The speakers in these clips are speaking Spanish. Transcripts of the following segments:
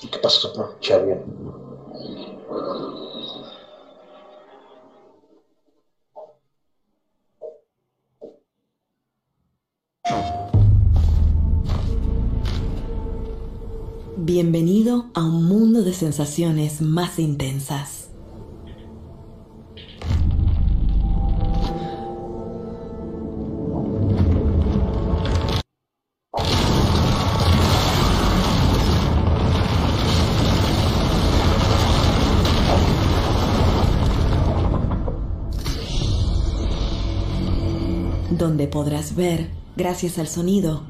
¿Qué pasa? Bien. Bienvenido a un mundo de sensaciones más intensas. Podrás ver gracias al sonido.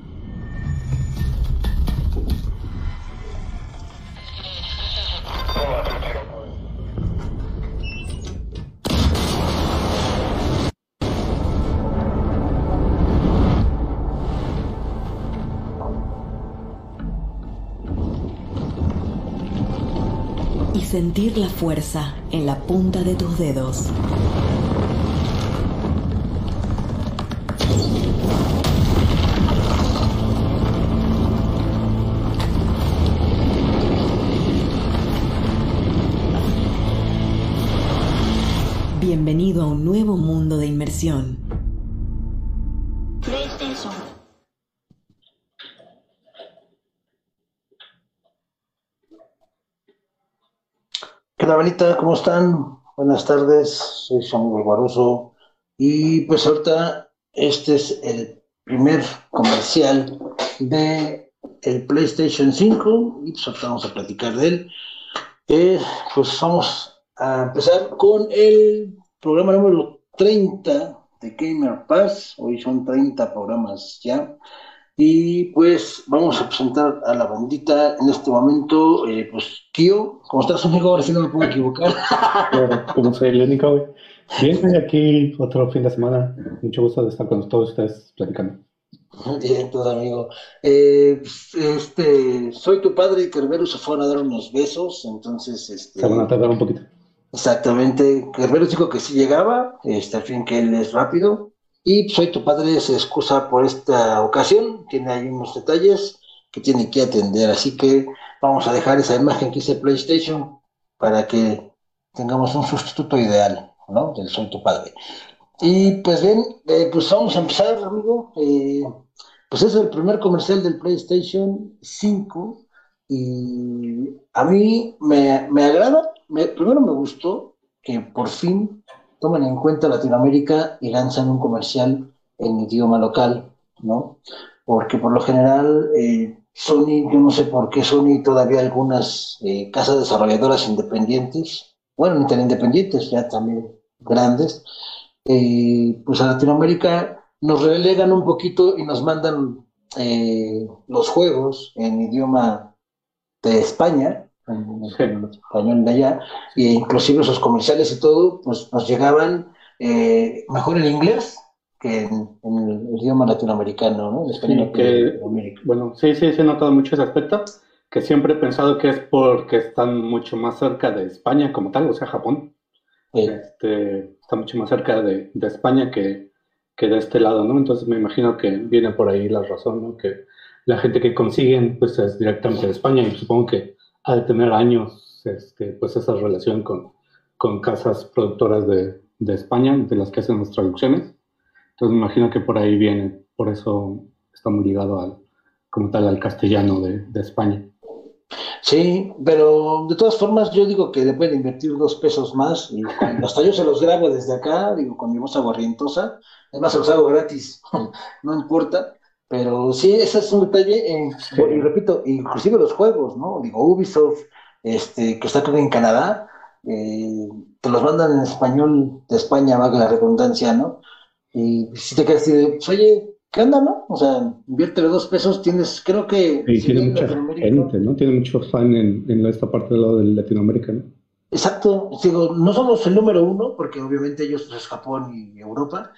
Y sentir la fuerza en la punta de tus dedos. Bienvenido a un nuevo mundo de inmersión. PlayStation. ¿Qué tal, ¿Cómo están? Buenas tardes, soy Samuel Guaruso y pues ahorita este es el primer comercial de el PlayStation 5 y pues ahorita vamos a platicar de él. Eh, pues vamos a empezar con el programa número 30 de Gamer Pass. Hoy son 30 programas ya. Y pues vamos a presentar a la bandita en este momento. Eh, pues, tío, ¿cómo estás, amigo? Ahora sí no me puedo equivocar. como soy el único, Bien, estoy aquí otro fin de semana. Mucho gusto de estar con todos ustedes platicando. Bien, todo amigo. Eh, pues, este, soy tu padre y Kerberu se fueron a dar unos besos, entonces... Este... Se van a tardar un poquito. Exactamente, Guerrero dijo que sí llegaba, este, al fin que él es rápido. Y soy tu padre se excusa por esta ocasión, tiene ahí unos detalles que tiene que atender, así que vamos a dejar esa imagen que hice PlayStation para que tengamos un sustituto ideal, ¿no? Del soy tu padre. Y pues bien, eh, pues vamos a empezar, amigo. Eh, pues es el primer comercial del PlayStation 5 y a mí me, me agrada primero me gustó que por fin tomen en cuenta Latinoamérica y lanzan un comercial en idioma local, ¿no? Porque por lo general eh, Sony, yo no sé por qué Sony todavía algunas eh, casas desarrolladoras independientes, bueno, ni tan independientes, ya también grandes, eh, pues a Latinoamérica nos relegan un poquito y nos mandan los juegos en idioma de España, en, español de allá, e inclusive esos comerciales y todo, pues nos llegaban eh, mejor en inglés que en, el idioma latinoamericano, ¿no? español bueno, sí, sí, se ha notado mucho ese aspecto, que siempre he pensado que es porque están mucho más cerca de España como tal, o sea, Japón. Este, está mucho más cerca de, de España que, que, de este lado, ¿no? Entonces me imagino que viene por ahí la razón, ¿no? Que la gente que consiguen, pues es directamente de España y supongo que ha de tener años este, pues esa relación con, con casas productoras de, de, España, de las que hacen las traducciones. Entonces me imagino que por ahí viene, por eso está muy ligado al, como tal al castellano de, de España. Sí, pero de todas formas yo digo que le pueden invertir dos pesos más y hasta yo se los grabo desde acá, digo, con mi voz aguarrientosa, además se los hago gratis, no importa, pero sí, ese es un detalle, y repito, inclusive los juegos, ¿no? Digo, Ubisoft, este, que está creo en Canadá, eh, te los mandan en español de España, va que la redundancia, ¿no? Y si te quedas así de, pues, oye, ¿qué onda, no? O sea, inviértele dos pesos, tienes, creo que... Sí, tiene mucha gente, ¿no? Tiene mucho fan en, en esta parte del lado de Latinoamérica, ¿no? Exacto, digo, no somos el número uno, porque obviamente ellos pues, es Japón y Europa,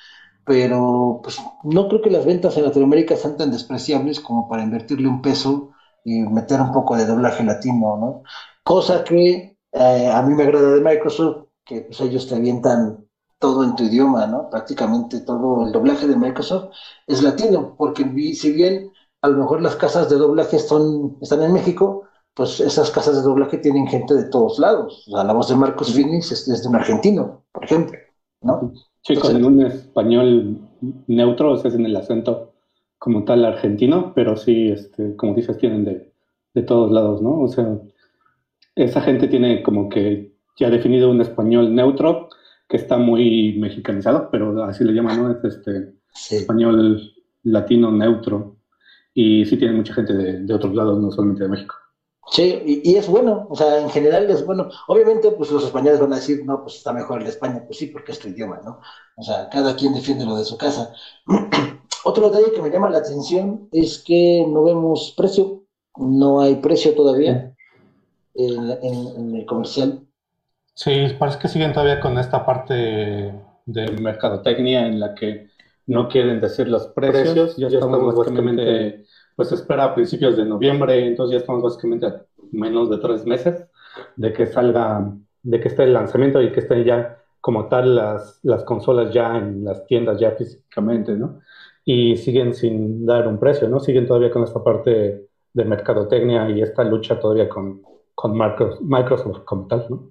pero pues no creo que las ventas en Latinoamérica sean tan despreciables como para invertirle un peso y meter un poco de doblaje latino, ¿no? Cosa que eh, a mí me agrada de Microsoft, que pues ellos te avientan todo en tu idioma, ¿no? Prácticamente todo el doblaje de Microsoft es latino, porque si bien a lo mejor las casas de doblaje son, están en México, pues esas casas de doblaje tienen gente de todos lados. O sea, la voz de Marcos Phoenix es, de un argentino, por ejemplo, ¿no? Sí, con un español neutro, o sea, es en el acento como tal argentino, pero sí, este, como dices, tienen de, de todos lados, ¿no? O sea, esa gente tiene como que ya definido un español neutro que está muy mexicanizado, pero así le llaman, ¿no? Es este español latino neutro. Y sí tiene mucha gente de, de otros lados, no solamente de México. Sí, y, es bueno, o sea, en general es bueno. Obviamente, pues los españoles van a decir, no, pues está mejor el España, pues sí, porque es tu idioma, ¿no? O sea, cada quien defiende lo de su casa. Otro detalle que me llama la atención es que no vemos precio, no hay precio todavía en, el comercial. Sí, parece que siguen todavía con esta parte de mercadotecnia en la que no quieren decir los precios. Ya, estamos, básicamente, pues espera a principios de noviembre, entonces ya estamos básicamente a menos de tres meses de que salga, de que esté el lanzamiento y que estén ya como tal las, las consolas ya en las tiendas ya físicamente, ¿no? Y siguen sin dar un precio, ¿no? Siguen todavía con esta parte de mercadotecnia y esta lucha todavía con, con Microsoft como tal, ¿no?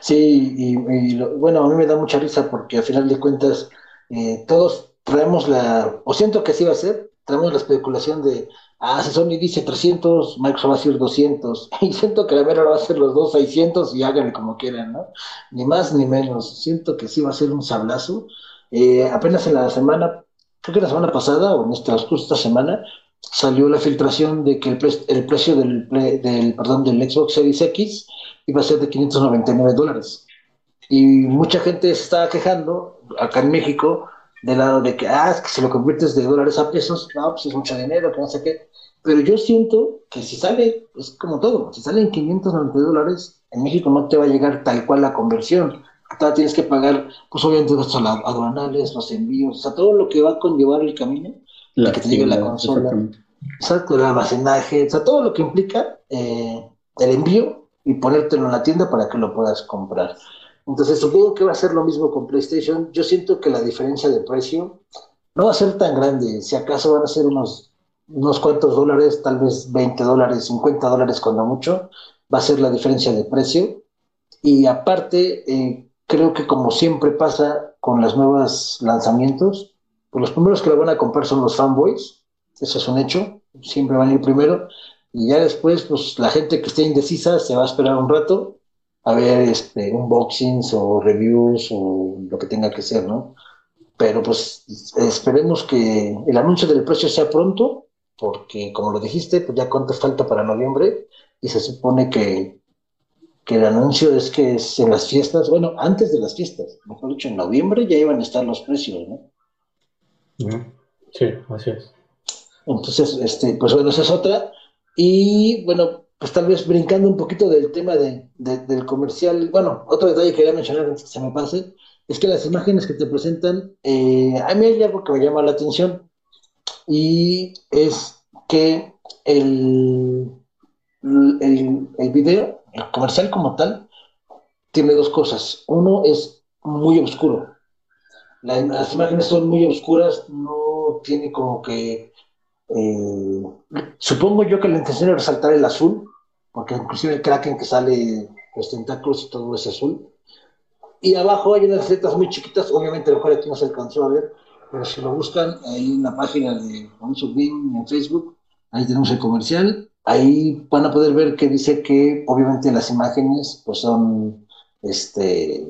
Sí, y, bueno, a mí me da mucha risa porque al final de cuentas eh, todos traemos la, o siento que así va a ser, traemos la especulación de, ah, si Sony dice 300, Microsoft va a ser 200, y siento que la verdad va a ser los dos 600 y háganle como quieran, ¿no? Ni más ni menos, siento que sí va a ser un sablazo. Eh, apenas en la semana, creo que la semana pasada o en este esta semana, salió la filtración de que el, precio del, del, perdón, del Xbox Series X iba a ser de 599 dólares. Y mucha gente se estaba quejando, acá en México, del lado de que, ah, es que si lo conviertes de dólares a pesos, no, pues es mucho dinero, que no sé qué. Pero yo siento que si sale, es como todo, si sale en 590 dólares, en México no te va a llegar tal cual la conversión. Todavía tienes que pagar, pues obviamente, los aduanales, los envíos, o sea, todo lo que va a conllevar el camino la, que te llegue la consola. Exacto, el almacenaje, o sea, todo lo que implica eh, el envío y ponértelo en la tienda para que lo puedas comprar. Entonces, supongo que va a ser lo mismo con PlayStation. Yo siento que la diferencia de precio no va a ser tan grande. Si acaso van a ser unos, unos cuantos dólares, tal vez 20 dólares, 50 dólares cuando mucho, va a ser la diferencia de precio. Y aparte, eh, creo que como siempre pasa con los nuevos lanzamientos, pues los primeros que lo van a comprar son los fanboys, eso es un hecho, siempre van a ir primero, y ya después, pues la gente que esté indecisa se va a esperar un rato a ver este, unboxings o reviews o lo que tenga que ser, ¿no? Pero pues esperemos que el anuncio del precio sea pronto, porque como lo dijiste, pues ya cuánto falta para noviembre, y se supone que, que el anuncio es que es en las fiestas, bueno, antes de las fiestas, mejor dicho, en noviembre ya iban a estar los precios, ¿no? Sí, así es. Entonces, este, pues bueno, esa es otra. Y bueno, pues tal vez brincando un poquito del tema de, del comercial, bueno, otro detalle que quería mencionar antes que se me pase, es que las imágenes que te presentan, eh, a mí hay algo que me llama la atención y es que el, el, el video, el comercial como tal, tiene dos cosas. Uno es muy oscuro, las imágenes son muy oscuras, no tiene como que... Eh, supongo yo que la intención es resaltar el azul, porque inclusive el kraken que sale, los tentáculos y todo es azul. Y abajo hay unas letras muy chiquitas, obviamente a lo mejor aquí no se alcanzó a ver, pero si lo buscan, hay una página de Game en Facebook, ahí tenemos el comercial, ahí van a poder ver que dice que obviamente las imágenes pues son este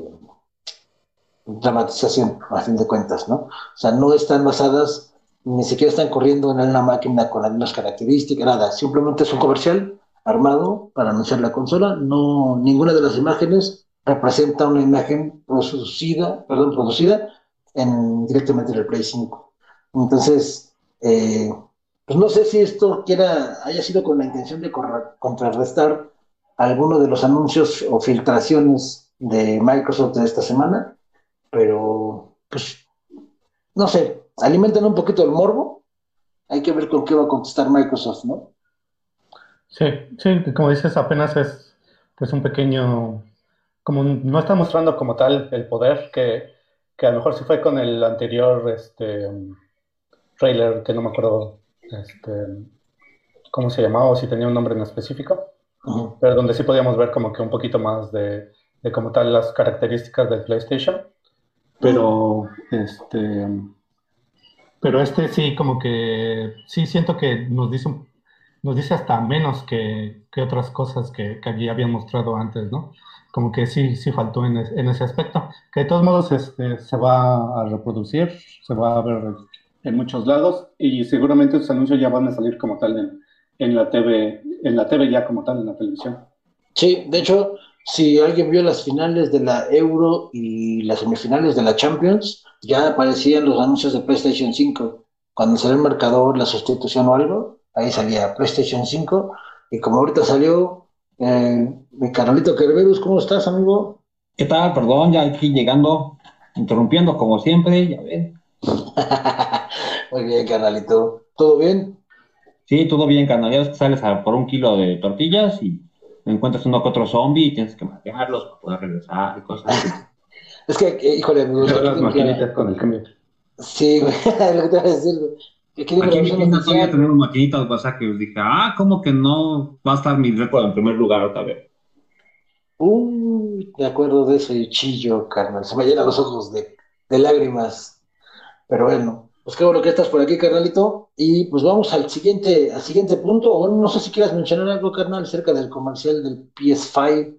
dramatización, a fin de cuentas, ¿no? O sea, no están basadas, ni siquiera están corriendo en una máquina con las mismas características, nada, simplemente es un comercial armado para anunciar la consola, no, ninguna de las imágenes representa una imagen producida, perdón, producida en, directamente en el Play 5. Entonces, eh, pues no sé si esto quiera, haya sido con la intención de contrarrestar alguno de los anuncios o filtraciones de Microsoft de esta semana, pero pues no sé, alimentan un poquito el morbo. Hay que ver con qué va a contestar Microsoft, ¿no? Sí, sí, como dices, apenas es pues un pequeño, como no está mostrando como tal el poder que, que a lo mejor sí fue con el anterior este, trailer, que no me acuerdo este, cómo se llamaba o si tenía un nombre en específico, pero donde sí podíamos ver como que un poquito más de, de como tal las características del PlayStation. Pero este pero este sí como que sí siento que nos dice nos dice hasta menos que, que otras cosas que, que allí habían mostrado antes, ¿no? Como que sí, sí faltó en, en ese aspecto. Que de todos modos este, se va a reproducir, se va a ver en muchos lados y seguramente esos anuncios ya van a salir como tal en, en la TV, en la TV ya como tal, en la televisión. Sí, de hecho, si alguien vio las finales de la Euro y las semifinales de la Champions, ya aparecían los anuncios de PlayStation 5. Cuando salió el marcador, la sustitución o algo, ahí salía PlayStation 5. Y como ahorita salió eh, mi Carolito Kerberus, ¿cómo estás, amigo? ¿Qué tal? Perdón, ya aquí llegando, interrumpiendo como siempre, ya ven. Muy bien, carnalito. ¿Todo bien? Sí, todo bien, carnal. Ya ves que sales a por un kilo de tortillas y encuentras uno que otro zombie y tienes que matarlos para poder regresar y cosas así. es que, eh, híjole, me gusta. las maquinitas con el cambio. Sí, güey, lo que te voy a decir, güey. Aquí, Aquí en mi todavía tenemos maquinitas, o sea que dije, ah, ¿cómo que no va a estar mi récord en primer lugar otra vez? Uy, me acuerdo de ese chillo, carnal. Se me llenan los ojos de, de lágrimas. Pero bueno, pues qué bueno que estás por aquí, carnalito. Y pues vamos al siguiente, al siguiente punto. O no sé si quieras mencionar algo, carnal, acerca del comercial del PS5.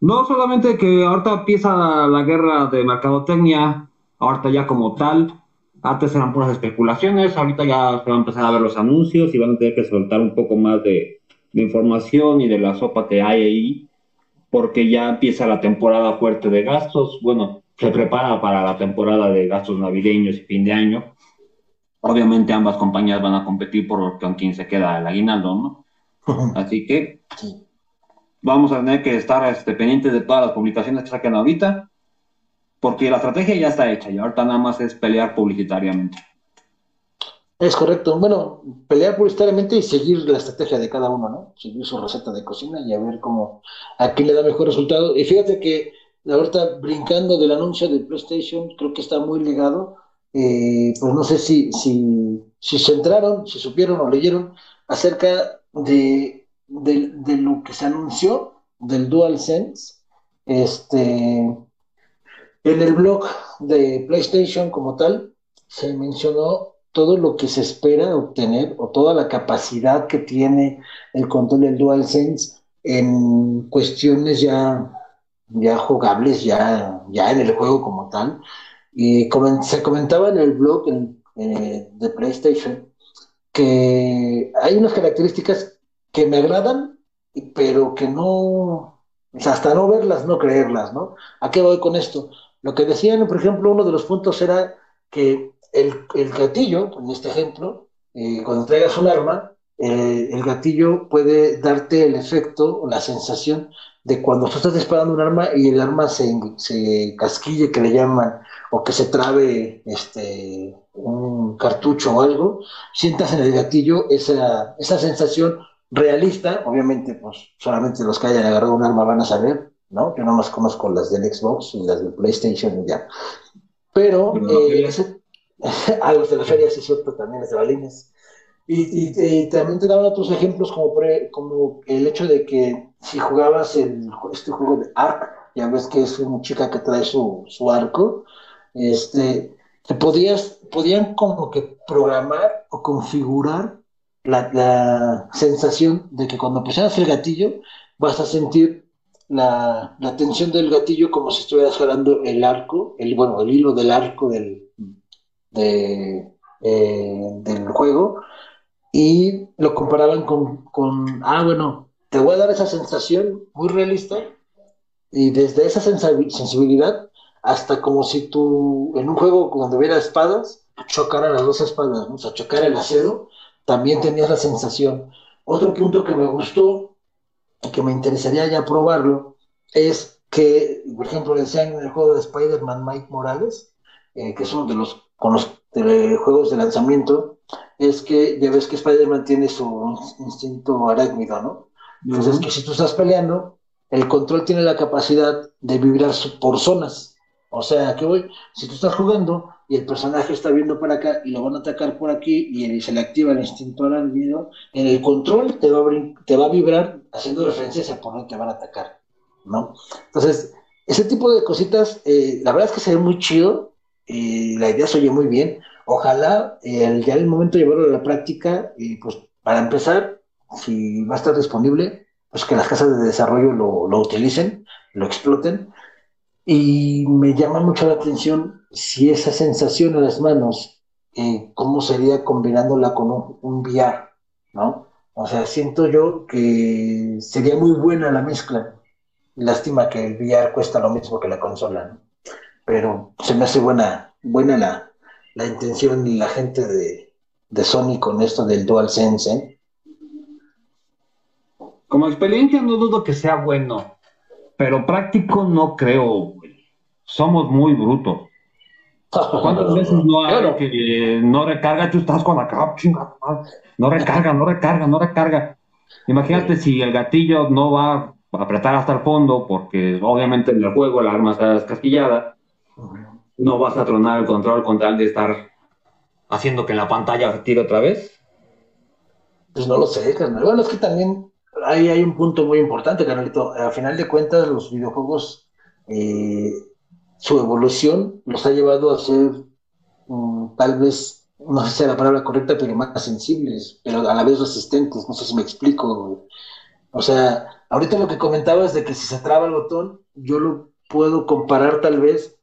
No, solamente que ahorita empieza la guerra de mercadotecnia, ahorita ya como tal. Antes eran puras especulaciones, ahorita ya se van a empezar a ver los anuncios y van a tener que soltar un poco más de, de información y de la sopa que hay ahí, porque ya empieza la temporada fuerte de gastos. Bueno, se prepara para la temporada de gastos navideños y fin de año. Obviamente ambas compañías van a competir por con quién se queda el aguinaldo, ¿no? Así que vamos a tener que estar este, pendientes de todas las publicaciones que saquen ahorita, porque la estrategia ya está hecha y ahorita nada más es pelear publicitariamente. Es correcto. Bueno, pelear publicitariamente y seguir la estrategia de cada uno, ¿no? Seguir su receta de cocina y a ver cómo a quién le da mejor resultado. Y fíjate que ahorita brincando del anuncio de PlayStation, creo que está muy ligado. Eh, pues no sé si, si, si se entraron, si supieron o leyeron acerca de, de, lo que se anunció del DualSense. Este, en el blog de PlayStation como tal, se mencionó todo lo que se espera obtener o toda la capacidad que tiene el control del DualSense en cuestiones ya ya jugables, ya, ya en el juego como tal. Y se comentaba en el blog eh, de PlayStation que hay unas características que me agradan, pero que no, hasta no verlas, no creerlas, ¿no? ¿A qué voy con esto? Lo que decían, por ejemplo, uno de los puntos era que el, gatillo, en este ejemplo, eh, cuando traigas un arma, eh, el gatillo puede darte el efecto la sensación de cuando tú estás disparando un arma y el arma se, se casquille, que le llaman, o que se trabe este, un cartucho o algo, sientas en el gatillo esa, esa sensación realista, obviamente, pues solamente los que hayan agarrado un arma van a saber, ¿no? Yo no más conozco las del Xbox y las del PlayStation y ya. Pero, eh, a los de la feria, sí es cierto, también las de balines. Y, también te daban otros ejemplos como, como el hecho de que si jugabas el, este juego de Ark, ya ves que es una chica que trae su, su arco, este, te podías, podían como que programar o configurar la, la sensación de que cuando presionas el gatillo vas a sentir la, la, tensión del gatillo como si estuvieras jalando el arco, el, bueno, el hilo del arco del, de, eh, del juego y lo comparaban con, con, ah, bueno, te voy a dar esa sensación muy realista y desde esa sensibilidad hasta como si tú en un juego donde hubiera espadas, chocaran las dos espadas, ¿no? o sea, chocar el acero, también tenías la sensación. Otro punto que me gustó y que me interesaría ya probarlo es que, por ejemplo, decían en el juego de Spider-Man Mike Morales, eh, que es uno de los, con los juegos de lanzamiento, es que ya ves que Spider-Man tiene su instinto arácnido, ¿no? Entonces, que si tú estás peleando, el control tiene la capacidad de vibrar por zonas. O sea, que voy, si tú estás jugando y el personaje está viendo para acá y lo van a atacar por aquí y se le activa el instinto video, en el control te va a, te va a vibrar haciendo referencia a por dónde te van a atacar, ¿no? Entonces, ese tipo de cositas, eh, la verdad es que se ve muy chido, y la idea se oye muy bien. Ojalá eh, ya el momento de llevarlo a la práctica, pues para empezar, si va a estar disponible, pues que las casas de desarrollo lo, lo utilicen, lo exploten. Y me llama mucho la atención si esa sensación en las manos, eh, cómo sería combinándola con un, VR, ¿no? O sea, siento yo que sería muy buena la mezcla Lástima que el VR cuesta lo mismo que la consola, Pero se me hace buena, buena la, la intención y la gente de, Sony con esto del DualSense, ¿eh? Como experiencia no dudo que sea bueno, pero práctico no creo, Somos muy brutos. ¿Cuántas veces no hay que no recarga? Tú estás con la capa, no recarga, no recarga, no recarga. Imagínate si el gatillo no va apretar hasta el fondo, porque obviamente en el juego la arma está descasquillada, no vas a tronar el control con tal de estar haciendo que en la pantalla tire otra vez. Pues no lo sé, carnal. Bueno, es que también ahí hay un punto muy importante, carnalito. A final de cuentas, los videojuegos, eh, su evolución nos ha llevado a ser mm, tal vez, no sé si la palabra correcta, pero más sensibles, pero a la vez resistentes. No sé si me explico. O sea, Ahorita lo que comentabas de que si se traba el botón, yo lo puedo comparar tal vez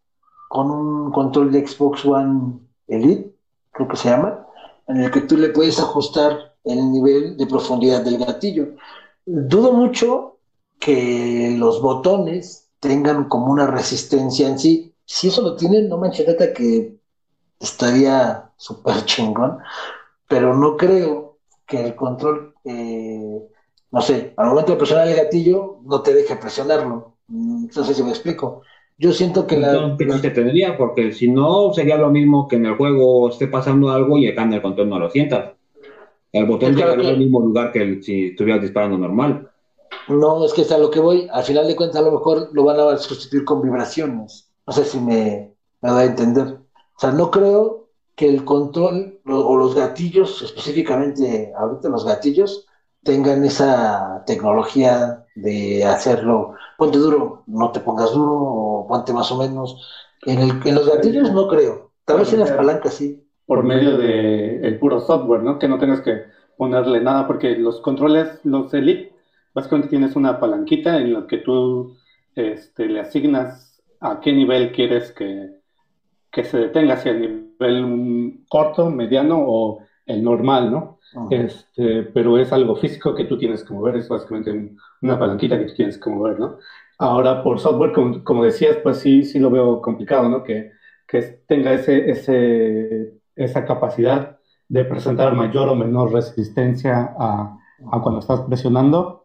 con un control de Xbox One Elite, creo que se llama, en el que tú le puedes ajustar el nivel de profundidad del gatillo. Dudo mucho que los botones tengan como una resistencia en sí. Si eso lo tienen, no manches, que estaría súper chingón, pero no creo que el control eh, no sé, al momento de presionar el gatillo, no te deje presionarlo. Mm, no sé si me explico. Yo siento que la. que te tendría, porque si no, sería lo mismo que en el juego esté pasando algo y acá en el control no lo sientas. El botón llegaría el mismo lugar que si estuvieras disparando normal. No, es que es a lo que voy. Al final de cuentas, a lo mejor lo van a sustituir con vibraciones. No sé si me, me da a entender. O sea, no creo que el control o los gatillos, específicamente ahorita los gatillos, tengan esa tecnología de hacerlo, ponte duro, no te pongas duro, o ponte más o menos. En, los gatillos no creo, tal vez en las palancas sí. Por medio de el puro software, ¿no? Que no tengas que ponerle nada, porque los controles, los Elite, básicamente tienes una palanquita en la que tú este, le asignas a qué nivel quieres que, que se detenga, si a nivel corto, mediano o el normal, ¿no? este, pero es algo físico que tú tienes que mover, es básicamente una palanquita que tú tienes que mover, ¿no? Ahora, por software, como, decías, pues sí, sí lo veo complicado, ¿no? Que, que tenga ese, ese, esa capacidad de presentar mayor o menor resistencia a, a cuando estás presionando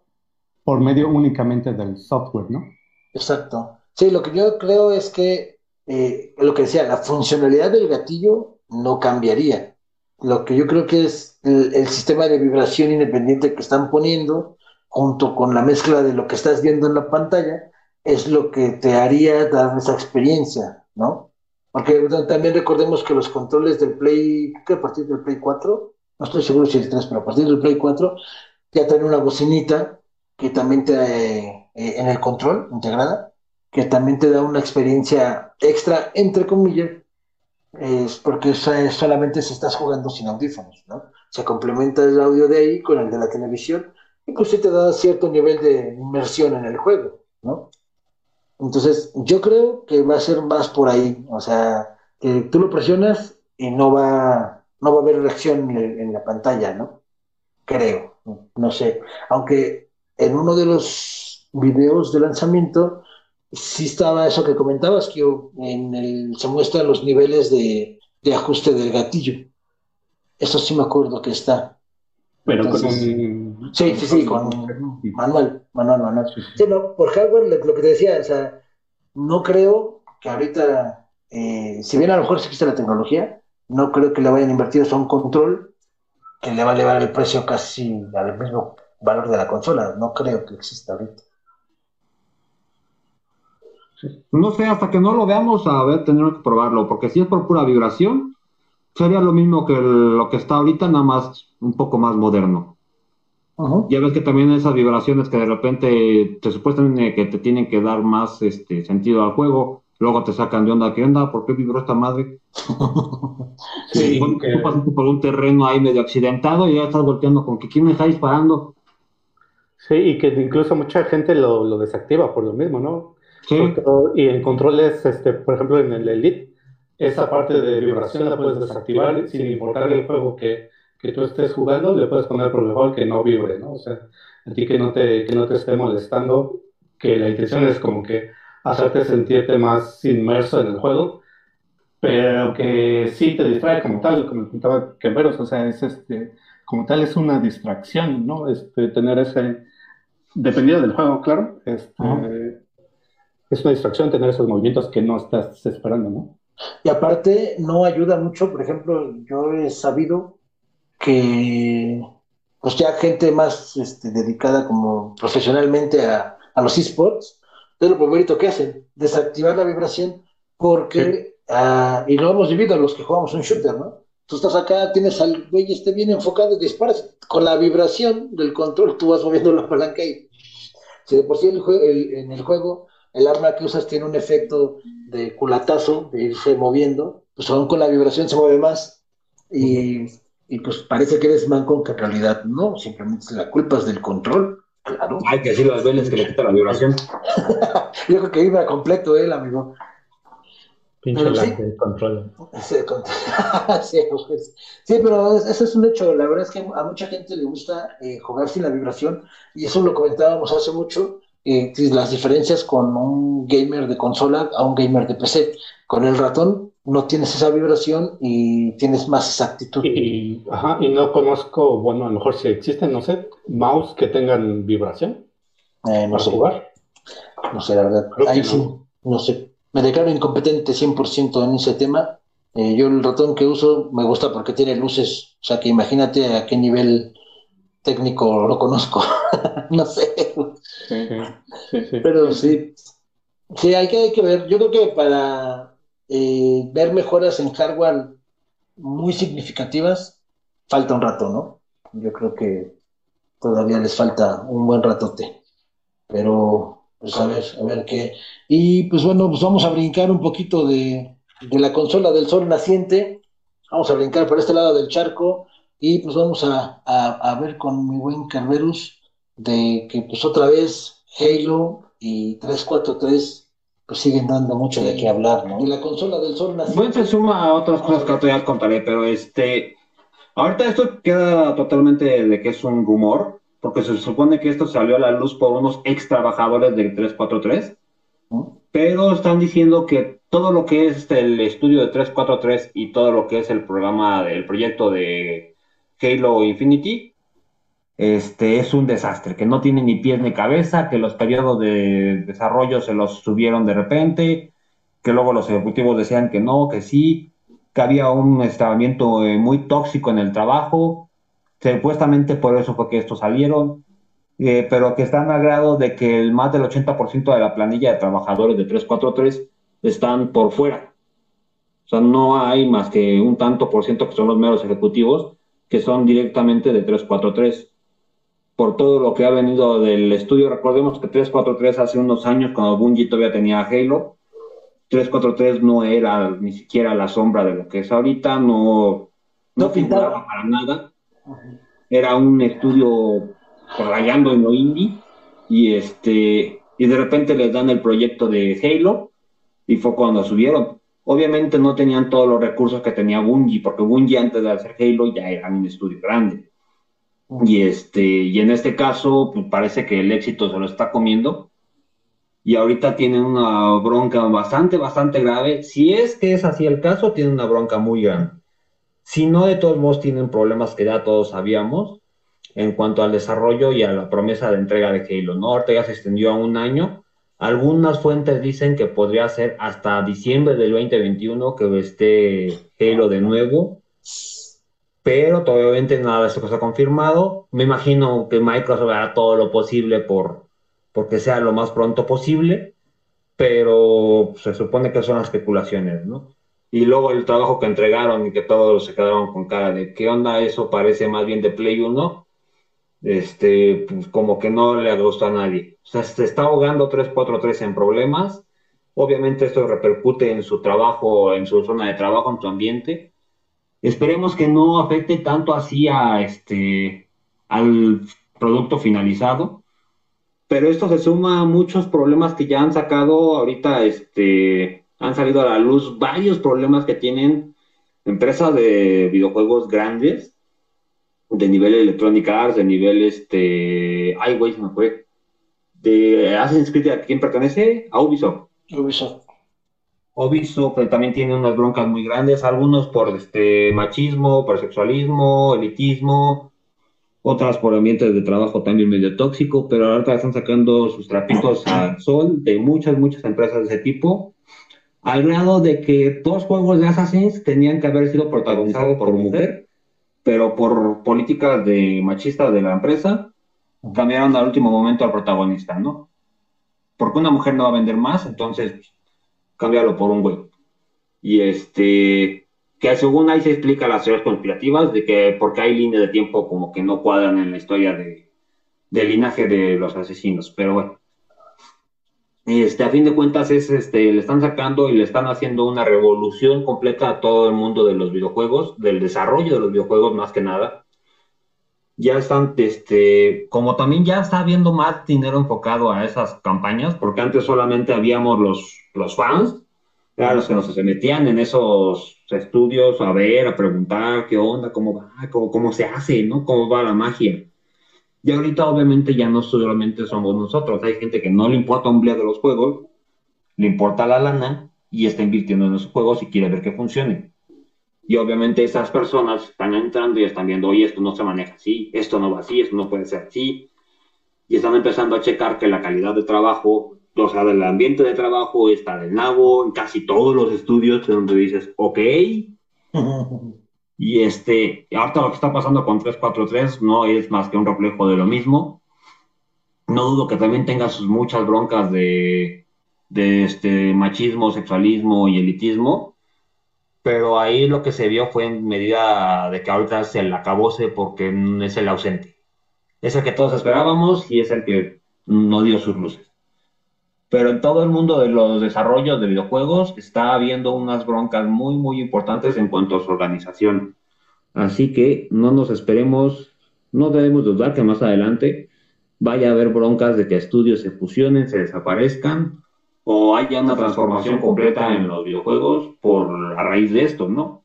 por medio únicamente del software, ¿no? Exacto. Sí, lo que yo creo es que, eh, lo que decía, la funcionalidad del gatillo no cambiaría lo que yo creo que es el, sistema de vibración independiente que están poniendo, junto con la mezcla de lo que estás viendo en la pantalla, es lo que te haría dar esa experiencia, ¿no? Porque también recordemos que los controles del Play, que a partir del Play 4, no estoy seguro si el 3, pero a partir del Play 4 ya traen una bocinita que también te, eh, en el control integrada, que también te da una experiencia extra, entre comillas, es porque solamente se estás jugando sin audífonos, ¿no? Se complementa el audio de ahí con el de la televisión y pues te da cierto nivel de inmersión en el juego, ¿no? Entonces, yo creo que va a ser más por ahí, o sea, que tú lo presionas y no va, no va a haber reacción en, en la pantalla, ¿no? Creo, no sé. Aunque en uno de los videos de lanzamiento sí estaba eso que comentabas, que en el, se muestran los niveles de, ajuste del gatillo. Eso sí me acuerdo que está. Pero con un... Sí, sí, sí, con manual, manual, manual. Sí, no, por hardware, lo, que te decía, o sea, no creo que ahorita, eh, si bien a lo mejor existe la tecnología, no creo que le vayan a invertir a un control que le va a elevar el precio casi al mismo valor de la consola. No creo que exista ahorita. No sé, hasta que no lo veamos, a ver, tendremos que probarlo, porque si es por pura vibración, sería lo mismo que lo que está ahorita, nada más un poco más moderno. Ya ves que también esas vibraciones que de repente te supuestamente que te tienen que dar más este sentido al juego, luego te sacan de onda, ¿qué onda? ¿Por qué vibró esta madre? sí, que... tú pasaste por un terreno ahí medio accidentado y ya estás volteando con que quién me está disparando. Sí, y que incluso mucha gente lo, lo desactiva por lo mismo, ¿no? Sí. y en controles, este, por ejemplo, en el Elite, esa parte de vibración la puedes desactivar sin importar el juego que, que tú estés jugando, le puedes poner por default que no vibre, ¿no? O sea, a ti que no te, que no te esté molestando, que la intención es como que hacerte sentirte más inmerso en el juego, pero que sí te distrae como tal, como comentaba Queveros, o sea, es este, como tal es una distracción, ¿no? Este, tener ese, dependiendo del juego, claro, este, es una distracción tener esos movimientos que no estás esperando, ¿no? Y aparte, no ayuda mucho, por ejemplo, yo he sabido que pues ya gente más este, dedicada como profesionalmente a, los esports, es lo primero que hacen, desactivar la vibración, porque, ah, y lo hemos vivido los que jugamos un shooter, ¿no? Tú estás acá, tienes al güey este bien enfocado y disparas, con la vibración del control tú vas moviendo la palanca y si de por sí en el juego el arma que usas tiene un efecto de culatazo, de irse moviendo, pues aún con la vibración se mueve más y y pues parece que eres manco, que en realidad no, simplemente la culpa es del control. Claro. Hay que decir las veces que le quita la vibración. Yo creo que iba completo él, amigo. Pinche pero sí, control. sí, pues, sí, pero eso es un hecho. La verdad es que a mucha gente le gusta eh, jugar sin la vibración y eso lo comentábamos hace mucho. Eh, las diferencias con un gamer de consola a un gamer de PC. Con el ratón no tienes esa vibración y tienes más exactitud. Y, ajá, y no conozco, bueno, a lo mejor si existen, no sé, mouse que tengan vibración. Eh, no sé. Jugar. No sé, la verdad. Ahí sí, no sé. Me declaro incompetente 100% en ese tema. Eh, yo el ratón que uso me gusta porque tiene luces. O sea que imagínate a qué nivel técnico lo conozco. no sé. Sí, sí, sí, Pero sí. Sí, hay que, hay que ver. Yo creo que para eh, ver mejoras en hardware muy significativas, falta un rato, ¿no? Yo creo que todavía les falta un buen ratote. Pero, pues a ver, a ver qué. Y pues bueno, pues vamos a brincar un poquito de, la consola del sol naciente. Vamos a brincar por este lado del charco y pues vamos a, a ver con mi buen Carverus de que pues otra vez Halo y 343 pues siguen dando mucho de qué hablar, ¿no? Y la consola del sol nació. Bueno, se suma a otras cosas que ya contaré, pero este. Ahorita esto queda totalmente de que es un rumor, porque se supone que esto salió a la luz por unos ex trabajadores del 343, pero están diciendo que todo lo que es el estudio de 343 y todo lo que es el programa del proyecto de Halo Infinity este, es un desastre, que no tiene ni pies ni cabeza, que los periodos de desarrollo se los subieron de repente, que luego los ejecutivos decían que no, que sí, que había un estabamiento eh, muy tóxico en el trabajo, supuestamente por eso fue que estos salieron, eh, pero que están al grado de que el más del 80% de la planilla de trabajadores de 343 están por fuera. O sea, no hay más que un tanto por ciento que son los meros ejecutivos que son directamente de 343 por todo lo que ha venido del estudio. Recordemos que 343 hace unos años, cuando Bungie todavía tenía Halo, 343 no era ni siquiera la sombra de lo que es ahorita, no, no figuraba para nada. Era un estudio rayando en lo indie y este y de repente les dan el proyecto de Halo y fue cuando subieron. Obviamente no tenían todos los recursos que tenía Bungie, porque Bungie antes de hacer Halo ya era un estudio grande. Y, este, y en este caso, pues parece que el éxito se lo está comiendo. Y ahorita tienen una bronca bastante, bastante grave. Si es que es así el caso, tienen una bronca muy grande. Si no, de todos modos, tienen problemas que ya todos sabíamos en cuanto al desarrollo y a la promesa de entrega de Halo. ¿no? Ya se extendió a un año. Algunas fuentes dicen que podría ser hasta diciembre del 2021 que esté Halo de nuevo pero obviamente nada de está confirmado. Me imagino que Microsoft hará todo lo posible por porque sea lo más pronto posible, pero se supone que son especulaciones, ¿no? Y luego el trabajo que entregaron y que todos se quedaron con cara de qué onda, eso parece más bien de Play 1, este, pues como que no le gustó a nadie. O sea, se está ahogando 343 en problemas. Obviamente esto repercute en su trabajo, en su zona de trabajo, en su ambiente. Esperemos que no afecte tanto así a este, al producto finalizado. Pero esto se suma a muchos problemas que ya han sacado ahorita, este, han salido a la luz varios problemas que tienen empresas de videojuegos grandes, de nivel Electronic Arts, de nivel este, iWays, me fue, de Assassin's Creed, ¿a quién pertenece? A Ubisoft. Ubisoft. Ubisoft también tiene unas broncas muy grandes, algunos por este machismo, por sexualismo, elitismo, otras por ambientes de trabajo también medio tóxico, pero ahora están sacando sus trapitos al sol de muchas, muchas empresas de ese tipo al grado de que dos juegos de Assassin's tenían que haber sido protagonizados por mujer, pero por políticas de machista de la empresa, cambiaron al último momento al protagonista, ¿no? Porque una mujer no va a vender más, entonces cámbialo por un güey. Y este, que según ahí se explica las teorías conspirativas de que porque hay líneas de tiempo como que no cuadran en la historia de, del linaje de los asesinos, pero bueno. Este, a fin de cuentas es, este, le están sacando y le están haciendo una revolución completa a todo el mundo de los videojuegos, del desarrollo de los videojuegos más que nada. Ya están, este, como también ya está habiendo más dinero enfocado a esas campañas, porque antes solamente habíamos los, los fans, eran los que nos se metían en esos estudios a ver, a preguntar qué onda, cómo va, cómo, cómo se hace, ¿no? Cómo va la magia. Y ahorita obviamente ya no solamente somos nosotros, hay gente que no le importa un de los juegos, le importa la lana y está invirtiendo en esos juegos y quiere ver que funcione. Y obviamente esas personas están entrando y están viendo, oye, esto no se maneja así, esto no va así, esto no puede ser así. Y están empezando a checar que la calidad de trabajo, o sea, del ambiente de trabajo está del nabo en casi todos los estudios donde dices, ok. Y este, ahorita lo que está pasando con 343 no es más que un reflejo de lo mismo. No dudo que también tenga sus muchas broncas de, de este machismo, sexualismo y elitismo, pero ahí lo que se vio fue en medida de que ahorita se el acabose porque es el ausente. Es el que todos esperábamos y es el que no dio sus luces. Pero en todo el mundo de los desarrollos de videojuegos está habiendo unas broncas muy, muy importantes en cuanto a su organización. Así que no nos esperemos, no debemos dudar que más adelante vaya a haber broncas de que estudios se fusionen, se desaparezcan o haya una transformación completa en los videojuegos por a raíz de esto, ¿no?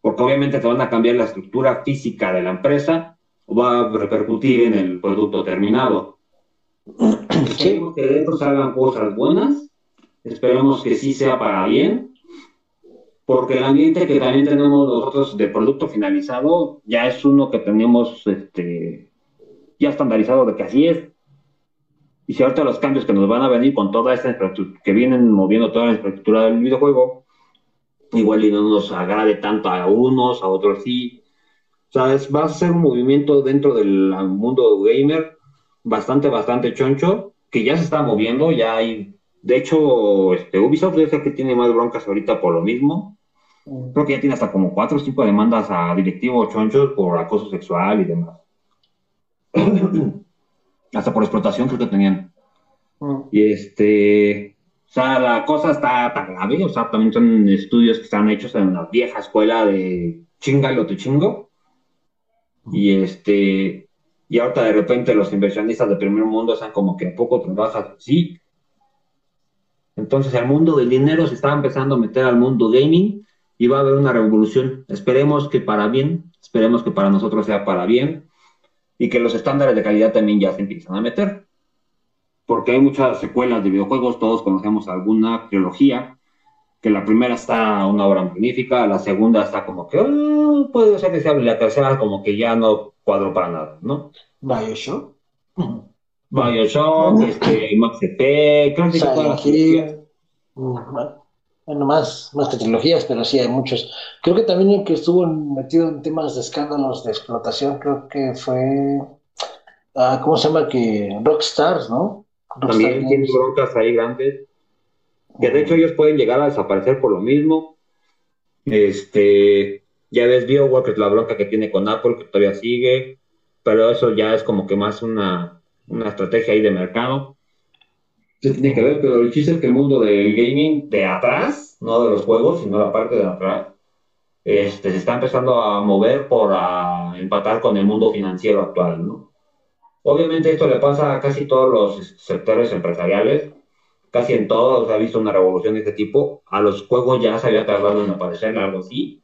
Porque obviamente te van a cambiar la estructura física de la empresa o va a repercutir en el producto terminado. Esperemos que estos hagan cosas buenas, esperemos que sí sea para bien, porque el ambiente que también tenemos nosotros de producto finalizado ya es uno que tenemos este, ya estandarizado de que así es. Y si ahorita los cambios que nos van a venir con toda esta infraestructura, que vienen moviendo toda la infraestructura del videojuego, igual y no nos agrade tanto a unos, a otros sí. O sea, va a ser un movimiento dentro del mundo gamer bastante, bastante choncho, que ya se está moviendo, ya hay, de hecho, este, Ubisoft es el que tiene más broncas ahorita por lo mismo. Creo que ya tiene hasta como cuatro o cinco demandas a directivos chonchos por acoso sexual y demás. hasta por explotación creo que tenían. Y este, o sea, la cosa está tan grave, o sea, también son estudios que están hechos en una vieja escuela de chinga lo te chingo. Y este, y ahorita de repente los inversionistas de primer mundo están como que poco trabajas sí. Entonces el mundo del dinero se está empezando a meter al mundo gaming y va a haber una revolución. Esperemos que para bien, esperemos que para nosotros sea para bien y que los estándares de calidad también ya se empiezan a meter. Porque hay muchas secuelas de videojuegos, todos conocemos alguna trilogía, que la primera está una obra magnífica, la segunda está como que oh, puede ser sea, la tercera como que ya no cuadro para nada, ¿no? Bioshock. Bioshock, este, Max EP, creo que todas bueno, más, más que trilogías, pero sí hay muchos. Creo que también el que estuvo metido en temas de escándalos de explotación, creo que fue, ah, ¿cómo se llama? que Rockstars, ¿no? también tiene broncas ahí grandes. Que de hecho ellos pueden llegar a desaparecer por lo mismo. Este, ya ves BioWare, la bronca que tiene con Apple, que todavía sigue, pero eso ya es como que más una, una estrategia ahí de mercado. Se tiene que ver, pero el chiste es que el mundo del gaming de atrás, no de los juegos, sino la parte de atrás, este, se está empezando a mover por empatar con el mundo financiero actual, ¿no? Obviamente esto le pasa a casi todos los sectores empresariales, casi en todos ha visto una revolución de este tipo. A los juegos ya se había tardado en aparecer algo así.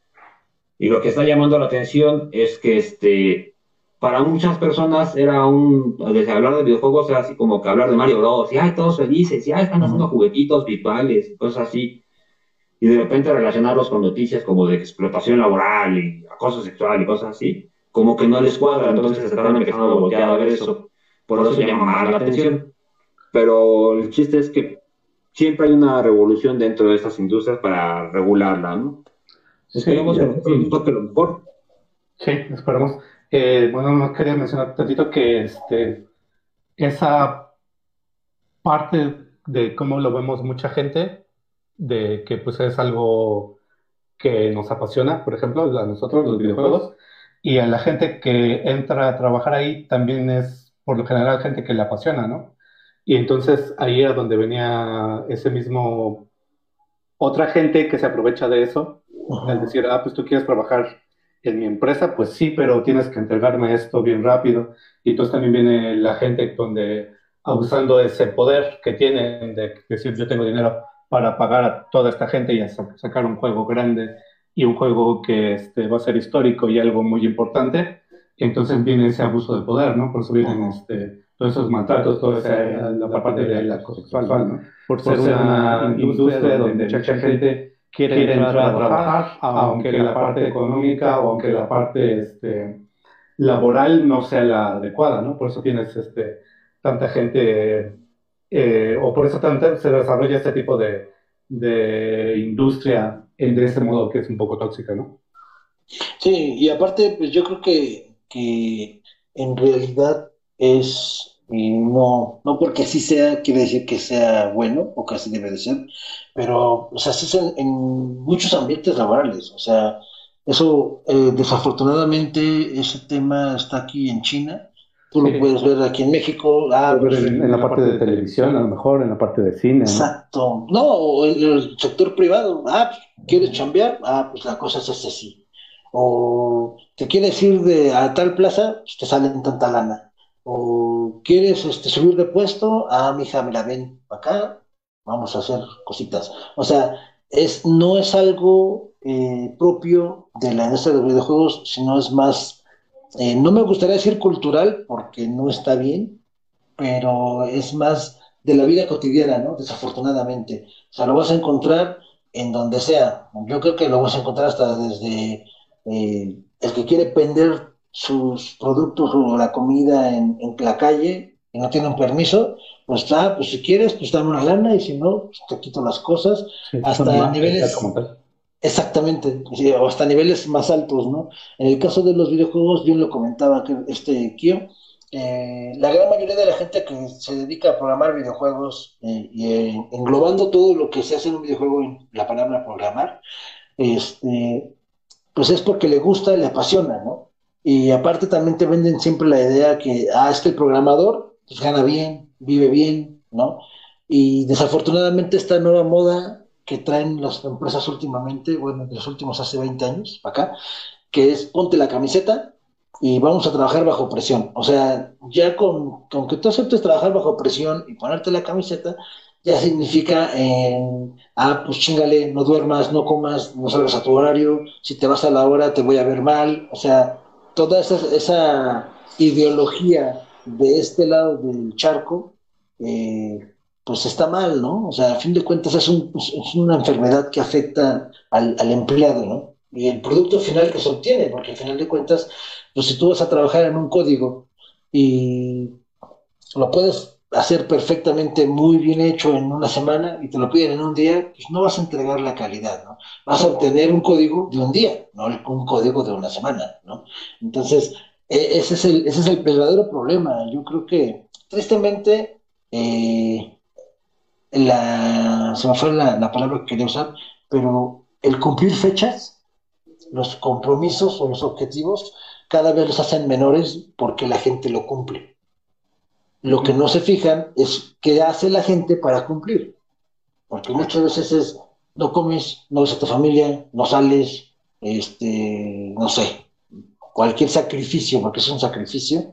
Y lo que está llamando la atención es que este, para muchas personas era un, desde hablar de videojuegos era así como que hablar de Mario Bros. Y ay, todos felices, y ay, están haciendo juguetitos virtuales, cosas así. Y de repente relacionarlos con noticias como de explotación laboral y acoso sexual y cosas así como que no les cuadra, entonces se están empezando a voltear a ver eso. Por eso llama la atención. Pero el chiste es que siempre hay una revolución dentro de estas industrias para regularla, ¿no? Esperemos que nos toque lo mejor. Sí, esperamos. Eh, bueno, no quería mencionar un tantito que este, esa parte de cómo lo vemos mucha gente, de que pues es algo que nos apasiona, por ejemplo, a nosotros los videojuegos, y a la gente que entra a trabajar ahí también es, por lo general, gente que le apasiona, ¿no? Y entonces ahí era donde venía ese mismo, otra gente que se aprovecha de eso, al decir, ah, pues tú quieres trabajar en mi empresa, pues sí, pero tienes que entregarme esto bien rápido. Y entonces también viene la gente donde, abusando de ese poder que tienen, de decir, yo tengo dinero para pagar a toda esta gente y sacar un juego grande y un juego que este, va a ser histórico y algo muy importante, entonces viene ese abuso de poder, ¿no? Por eso vienen este, todos esos maltratos, toda esa, la parte de la sexual, ¿no? Por ser, una, industria donde mucha gente quiere, entrar a trabajar, aunque la parte económica o aunque la parte este, laboral no sea la adecuada, ¿no? Por eso tienes este, tanta gente, eh, o por eso tanta, se desarrolla este tipo de, de industria de ese modo que es un poco tóxica, ¿no? Sí, y aparte, pues yo creo que, que en realidad es, no, no porque así sea, quiere decir que sea bueno o que así debe de ser, pero, o sea, así es en, muchos ambientes laborales, o sea, eso, eh, desafortunadamente, ese tema está aquí en China, Tú lo puedes ver aquí en México. Ah, pues, en, la parte de televisión, a lo mejor, en la parte de cine. Exacto. No, en el sector privado. Ah, pues, ¿quieres chambear? Ah, pues la cosa es así. O te quieres ir de, a tal plaza, pues te salen tanta lana. O quieres este, subir de puesto, ah, mija, mira, ven acá, vamos a hacer cositas. O sea, es, no es algo eh, propio de la industria de los videojuegos, sino es más eh, no me gustaría decir cultural porque no está bien, pero es más de la vida cotidiana, ¿no? Desafortunadamente. O sea, lo vas a encontrar en donde sea. Yo creo que lo vas a encontrar hasta desde eh, el que quiere vender sus productos o la comida en, la calle y no tiene un permiso, pues está, pues si quieres, pues dame una lana y si no, pues te quito las cosas. hasta niveles... Exactamente, o hasta niveles más altos, ¿no? En el caso de los videojuegos, yo lo comentaba que este Kio, eh, la gran mayoría de la gente que se dedica a programar videojuegos eh, y eh, englobando todo lo que se hace en un videojuego en la palabra programar, este, pues es porque le gusta le apasiona, ¿no? Y aparte también te venden siempre la idea que, ah, este programador pues gana bien, vive bien, ¿no? Y desafortunadamente esta nueva moda que traen las empresas últimamente, bueno, los últimos hace 20 años, acá, que es ponte la camiseta y vamos a trabajar bajo presión. O sea, ya con, con que tú aceptes trabajar bajo presión y ponerte la camiseta, ya significa, eh, ah, pues chingale, no duermas, no comas, no salgas a tu horario, si te vas a la hora te voy a ver mal, o sea, toda esa, esa ideología de este lado del charco, eh, pues está mal, ¿no? O sea, a fin de cuentas es, una enfermedad que afecta al, empleado, ¿no? Y el producto final que se obtiene, porque al final de cuentas, pues si tú vas a trabajar en un código y lo puedes hacer perfectamente muy bien hecho en una semana y te lo piden en un día, pues no vas a entregar la calidad, ¿no? Vas a obtener un código de un día, no un código de una semana, ¿no? Entonces, e, ese es el, ese es el verdadero problema. Yo creo que, tristemente, eh, la, se me fue la, la palabra que quería usar, pero el cumplir fechas, los compromisos o los objetivos, cada vez los hacen menores porque la gente lo cumple. Lo que no se fijan es qué hace la gente para cumplir. Porque muchas veces es, no comes, no ves a tu familia, no sales, este, no sé, cualquier sacrificio, porque es un sacrificio,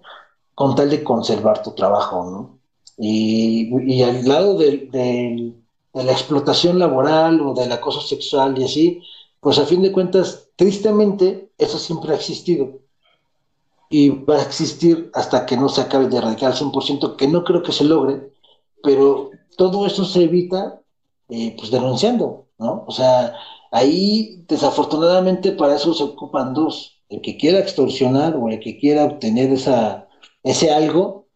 con tal de conservar tu trabajo, ¿no? Y, al lado de, la explotación laboral o del acoso sexual y así, pues a fin de cuentas, tristemente, eso siempre ha existido. Y va a existir hasta que no se acabe de erradicar al 100%, que no creo que se logre, pero todo eso se evita eh, pues denunciando, ¿no? O sea, ahí desafortunadamente para eso se ocupan dos, el que quiera extorsionar o el que quiera obtener esa, ese algo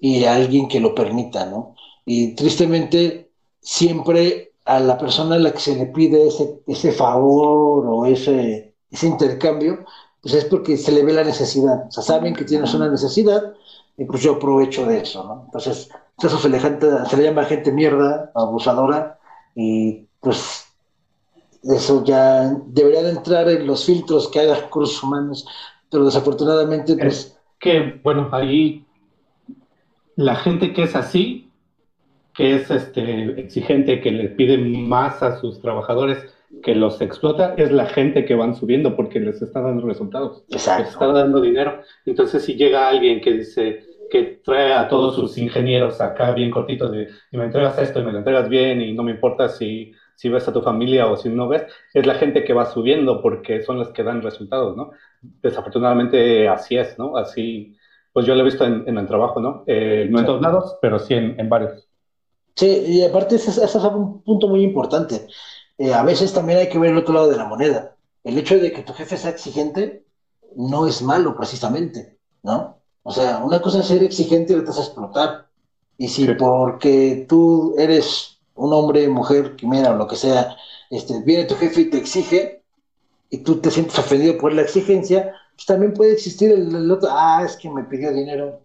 y alguien que lo permita, ¿no? Y tristemente siempre a la persona a la que se le pide ese, ese favor o ese, ese intercambio, pues es porque se le ve la necesidad. O sea, saben que tienes una necesidad y pues yo aprovecho de eso, ¿no? Entonces, eso se le, se le llama gente mierda, abusadora, y pues eso ya debería de entrar en los filtros que hagan recursos humanos, pero desafortunadamente pues... que, bueno, ahí la gente que es así, que es este exigente, que le pide más a sus trabajadores, que los explota, es la gente que van subiendo porque les está dando resultados, Exacto. les está dando dinero. Entonces, si llega alguien que dice que trae a todos sus ingenieros acá bien cortitos de y me entregas esto y me lo entregas bien y no me importa si si ves a tu familia o si no ves, es la gente que va subiendo porque son las que dan resultados, ¿no? Desafortunadamente así es, ¿no? Así, pues yo lo he visto en, el trabajo, ¿no? Eh, no en todos lados, pero sí en, varios. Sí, y aparte ese, es un punto muy importante. Eh, a veces también hay que ver el otro lado de la moneda. El hecho de que tu jefe sea exigente no es malo precisamente, ¿no? O sea, una cosa es ser exigente y otra es explotar. Y si porque tú eres un hombre, mujer, quimera o lo que sea, este, viene tu jefe y te exige y tú te sientes ofendido por la exigencia, pues también puede existir el, otro, ah, es que me pidió dinero,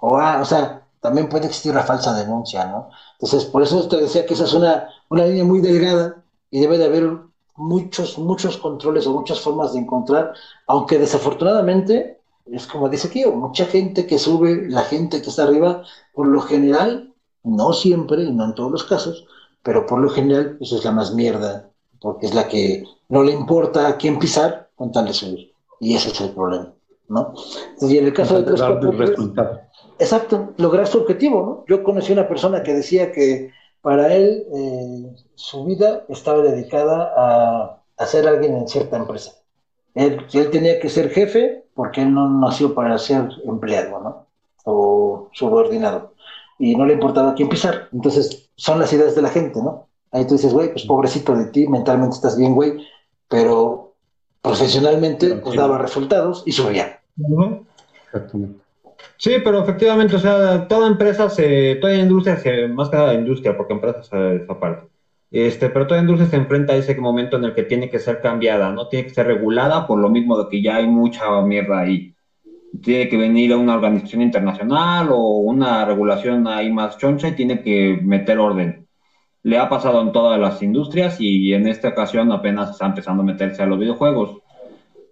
o, ah, o sea, también puede existir la falsa denuncia, ¿no? Entonces, por eso te decía que esa es una, una línea muy delgada y debe de haber muchos, muchos controles o muchas formas de encontrar, aunque desafortunadamente, es como dice aquí, mucha gente que sube, la gente que está arriba, por lo general, no siempre y no en todos los casos, pero por lo general pues es la más mierda, porque es la que no le importa a quién pisar con tal de subir. Y ese es el problema, ¿no? Y en el caso de resultado. Exacto, lograr su objetivo, ¿no? Yo conocí una persona que decía que para él eh, su vida estaba dedicada a, a, ser alguien en cierta empresa. Él, él tenía que ser jefe porque él no nació para ser empleado, ¿no? O subordinado y no le importaba quién pisar. Entonces, son las ideas de la gente, ¿no? Ahí tú dices, güey, pues pobrecito de ti, mentalmente estás bien, güey, pero profesionalmente pues daba resultados y subía. Sí, pero efectivamente, o sea, toda empresa, se, toda industria, más que nada industria, porque empresas es aparte, este, pero toda industria se enfrenta a ese momento en el que tiene que ser cambiada, ¿no? Tiene que ser regulada por lo mismo de que ya hay mucha mierda ahí tiene que venir a una organización internacional o una regulación ahí más choncha y tiene que meter orden. Le ha pasado en todas las industrias y en esta ocasión apenas está empezando a meterse a los videojuegos.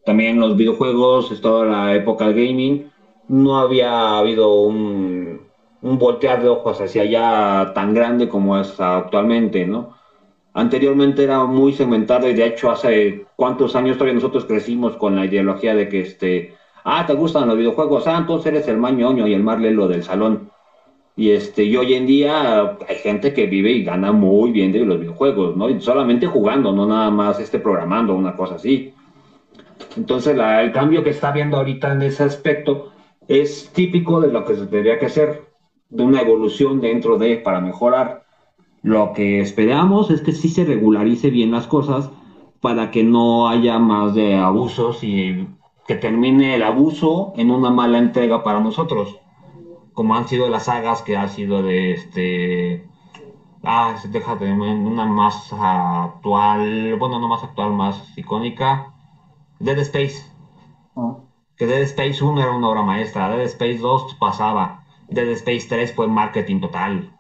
También los videojuegos, es toda la época del gaming, no había habido un, un voltear de ojos hacia allá tan grande como es actualmente, ¿no? Anteriormente era muy segmentado y de hecho hace cuántos años todavía nosotros crecimos con la ideología de que este ah, ¿te gustan los videojuegos? Ah, entonces eres el mañoño y el marlelo del salón. Y, este, y hoy en día hay gente que vive y gana muy bien de los videojuegos, ¿no? Y solamente jugando, no nada más este, programando, una cosa así. Entonces, el cambio que está viendo ahorita en ese aspecto es típico de lo que se tendría que hacer, de una evolución dentro de para mejorar. Lo que esperamos es que sí se regularice bien las cosas para que no haya más de abusos y que termine el abuso en una mala entrega para nosotros, como han sido las sagas que ha sido de este... Ah, déjate, una más actual, bueno, no más actual, más icónica, Dead Space. Ah. Que Dead Space 1 era una obra maestra, Dead Space 2 pasaba, Dead Space 3 fue marketing total.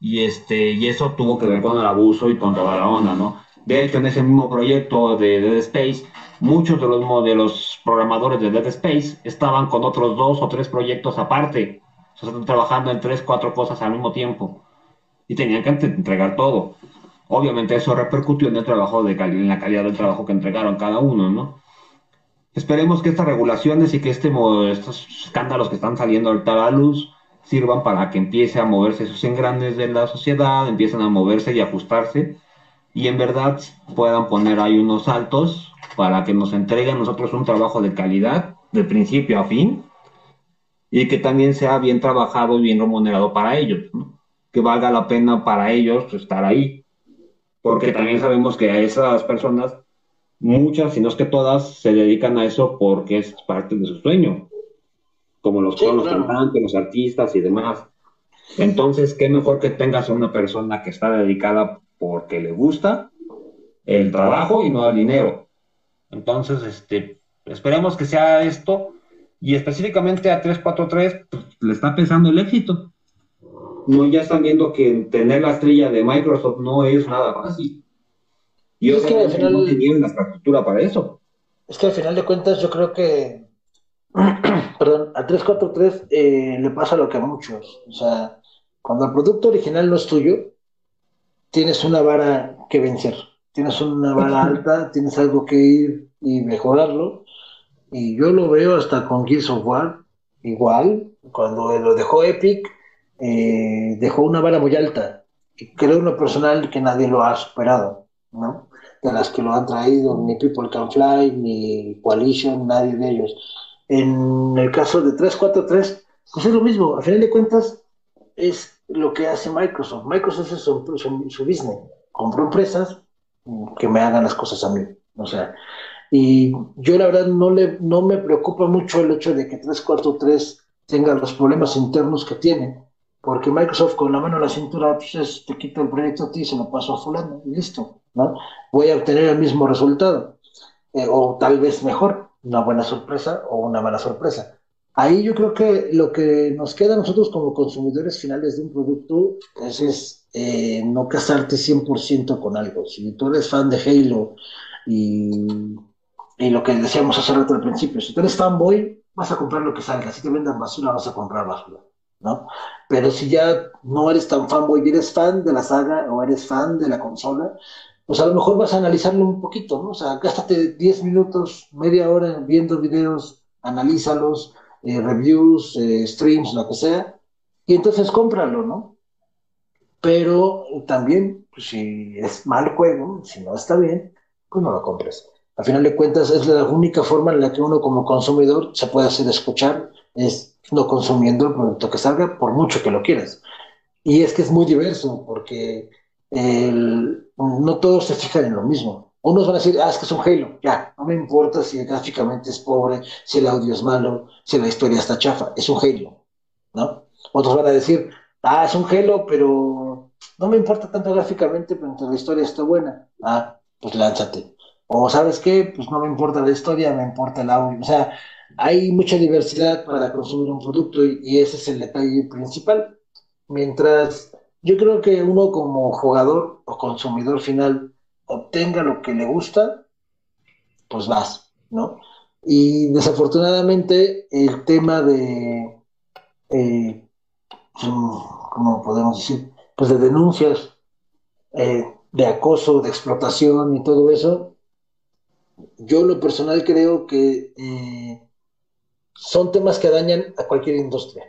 y, este, y eso tuvo que ver con el abuso y con toda la onda, ¿no? De hecho, en ese mismo proyecto de Dead Space, muchos de los, de los programadores de Dead Space estaban con otros dos o tres proyectos aparte. O sea, están trabajando en tres, cuatro cosas al mismo tiempo. Y tenían que entregar todo. Obviamente eso repercutió en el trabajo de en la calidad del trabajo que entregaron cada uno, ¿no? Esperemos que estas regulaciones y que este, estos escándalos que están saliendo ahorita a la luz sirvan para que empiece a moverse esos engranes de la sociedad, empiecen a moverse y ajustarse y en verdad puedan poner ahí unos saltos para que nos entreguen nosotros un trabajo de calidad de principio a fin y que también sea bien trabajado y bien remunerado para ellos, que valga la pena para ellos estar ahí, porque también sabemos que a esas personas, muchas, si no es que todas, se dedican a eso porque es parte de su sueño, como los, los cantantes, los artistas y demás. Entonces, qué mejor que tengas a una persona que está dedicada porque le gusta el trabajo y no el dinero. Entonces, este, esperemos que sea esto y específicamente a 343 pues, le está pensando el éxito. No, ya están viendo que tener la estrella de Microsoft no es nada fácil. Y es que al final no tenían la estructura para eso. Es que al final de cuentas yo creo que, perdón, a 343 eh, le pasa lo que a muchos. O sea, cuando el producto original no es tuyo, tienes una vara que vencer, tienes una vara alta, tienes algo que ir y mejorarlo. Y yo lo veo hasta con Gears of War, igual, cuando lo dejó Epic, eh, dejó una vara muy alta. Y creo en lo personal que nadie lo ha superado, ¿no? De las que lo han traído, ni People Can Fly, ni Coalition, nadie de ellos. En el caso de 343, pues es lo mismo, a final de cuentas, es lo que hace Microsoft. Microsoft es su, su, business. Compro empresas que me hagan las cosas a mí. O sea, y yo la verdad no, le, no me preocupa mucho el hecho de que 343 tenga los problemas internos que tiene, porque Microsoft con la mano en la cintura pues te quita el proyecto a ti y se lo paso a fulano y listo, ¿no? Voy a obtener el mismo resultado, eh, o tal vez mejor, una buena sorpresa o una mala sorpresa. Ahí yo creo que lo que nos queda a nosotros como consumidores finales de un producto pues, es eh, no casarte 100% con algo. Si tú eres fan de Halo y, y lo que decíamos hace rato al principio, si tú eres fanboy, vas a comprar lo que salga. Si te vendan basura, vas a comprar basura. ¿no? Pero si ya no eres tan fanboy y eres fan de la saga o eres fan de la consola, pues a lo mejor vas a analizarlo un poquito, ¿no? O sea, gástate 10 minutos, media hora viendo videos, analízalos, eh, reviews, eh, streams, lo que sea, y entonces cómpralo, ¿no? Pero también, pues, si es mal juego, si no está bien, pues no lo compres. Al final de cuentas, es la única forma en la que uno como consumidor se puede hacer escuchar, es no consumiendo el producto que salga, por mucho que lo quieras. Y es que es muy diverso, porque no todos se fijan en lo mismo. Unos van a decir, ah, es que es un Halo, ya, no me importa si gráficamente es pobre, si el audio es malo, si la historia está chafa, es un Halo, ¿no? Otros van a decir, ah, es un Halo, pero no me importa tanto gráficamente, pero la historia está buena, ah, pues lánzate. O sabes qué, pues no me importa la historia, me importa el audio. O sea, hay mucha diversidad para consumir un producto y, ese es el detalle principal. Mientras yo creo que uno como jugador o consumidor final obtenga lo que le gusta, pues vas, ¿no? Y desafortunadamente el tema de, eh, ¿cómo podemos decir? Pues de denuncias, eh, de acoso, de explotación y todo eso, yo lo personal creo que eh, son temas que dañan a cualquier industria.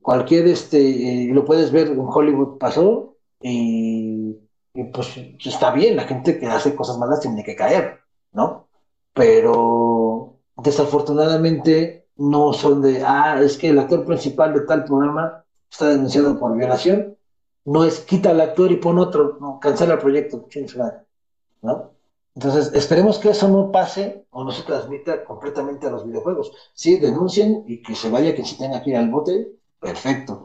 Cualquier, este, lo puedes ver en Hollywood pasó y y pues está bien, la gente que hace cosas malas tiene que caer, ¿no? Pero desafortunadamente no son de, ah, es que el actor principal de tal programa está denunciado por violación, no es quita al actor y pon otro, no, cancela el proyecto, ¿no? Entonces, esperemos que eso no pase o no se transmita completamente a los videojuegos. Sí, denuncien y que se vaya quien se tenga que ir al bote, perfecto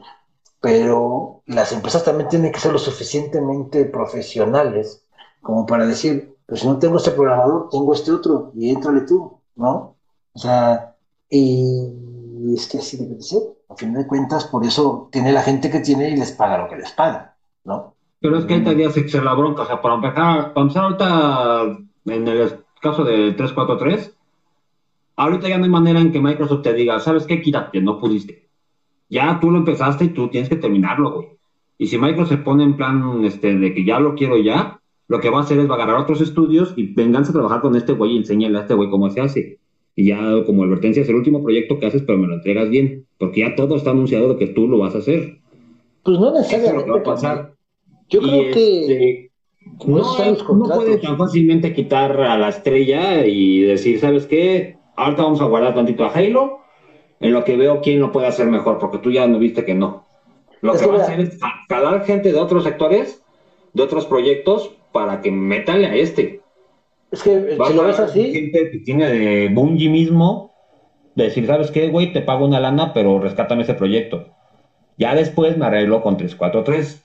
pero las empresas también tienen que ser lo suficientemente profesionales como para decir, pues si no tengo este programador, tengo este otro y éntrale tú, ¿no? O sea, y es que así debe de ser, A fin de cuentas, por eso tiene la gente que tiene y les paga lo que les paga, ¿no? Pero es que ahí días se la bronca, o sea, para empezar, para empezar ahorita, en el caso de 343, ahorita ya no hay manera en que Microsoft te diga, ¿sabes qué? Quítate, no pudiste. Ya tú lo empezaste y tú tienes que terminarlo, güey. Y si Microsoft se pone en plan este, de que ya lo quiero ya, lo que va a hacer es va a agarrar otros estudios y venganse a trabajar con este güey y enséñale a este güey cómo se hace. Y ya como advertencia es el último proyecto que haces, pero me lo entregas bien. Porque ya todo está anunciado de que tú lo vas a hacer. Pues no necesariamente. va a pasar. Yo creo que este, no, no puedes tan fácilmente quitar a la estrella y decir, ¿sabes qué? Ahorita vamos a guardar tantito a Halo en lo que veo quién lo puede hacer mejor, porque tú ya no viste que no. Lo que va a hacer es calar gente de otros sectores, de otros proyectos, para que metanle a este. Es que si lo ves así. Gente que tiene de Bungie mismo, decir, ¿sabes qué, güey? Te pago una lana, pero rescátame ese proyecto. Ya después me arreglo con 343.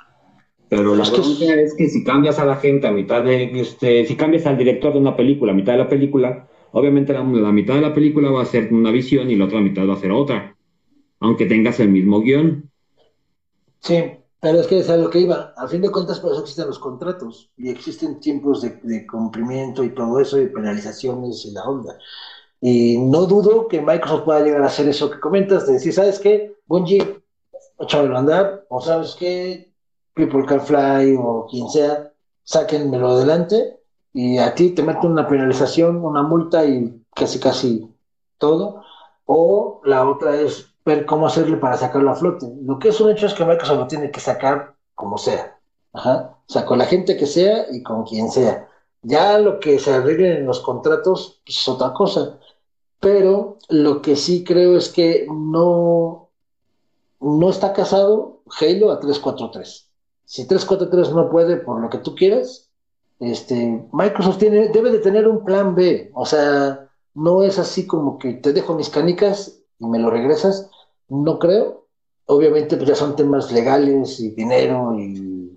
Pero la pregunta es que si cambias a la gente a mitad de, este, si cambias al director de una película a mitad de la película, obviamente la, mitad de la película va a ser una visión y la otra mitad va a ser otra, aunque tengas el mismo guion. Sí, pero es que es a lo que iba. A fin de cuentas, por eso existen los contratos y existen tiempos de, cumplimiento y todo eso y penalizaciones y la onda. Y no dudo que Microsoft pueda llegar a hacer eso que comentas, de decir, ¿sabes qué? Bungie, échamelo a andar, o ¿sabes qué? People Can Fly o quien sea, sáquenmelo adelante y a ti te meten una penalización, una multa y casi casi todo. O la otra es ver cómo hacerle para sacarlo a flote. Lo que es un hecho es que Microsoft lo tiene que sacar como sea. Ajá. O sea, con la gente que sea y con quien sea. Ya lo que se arregle en los contratos pues, es otra cosa. Pero lo que sí creo es que no, no está casado Halo a 343. Si 343 no puede por lo que tú quieras, este, Microsoft tiene, debe de tener un plan B. O sea, no es así como que te dejo mis canicas y me lo regresas. No creo. Obviamente, pues ya son temas legales y dinero y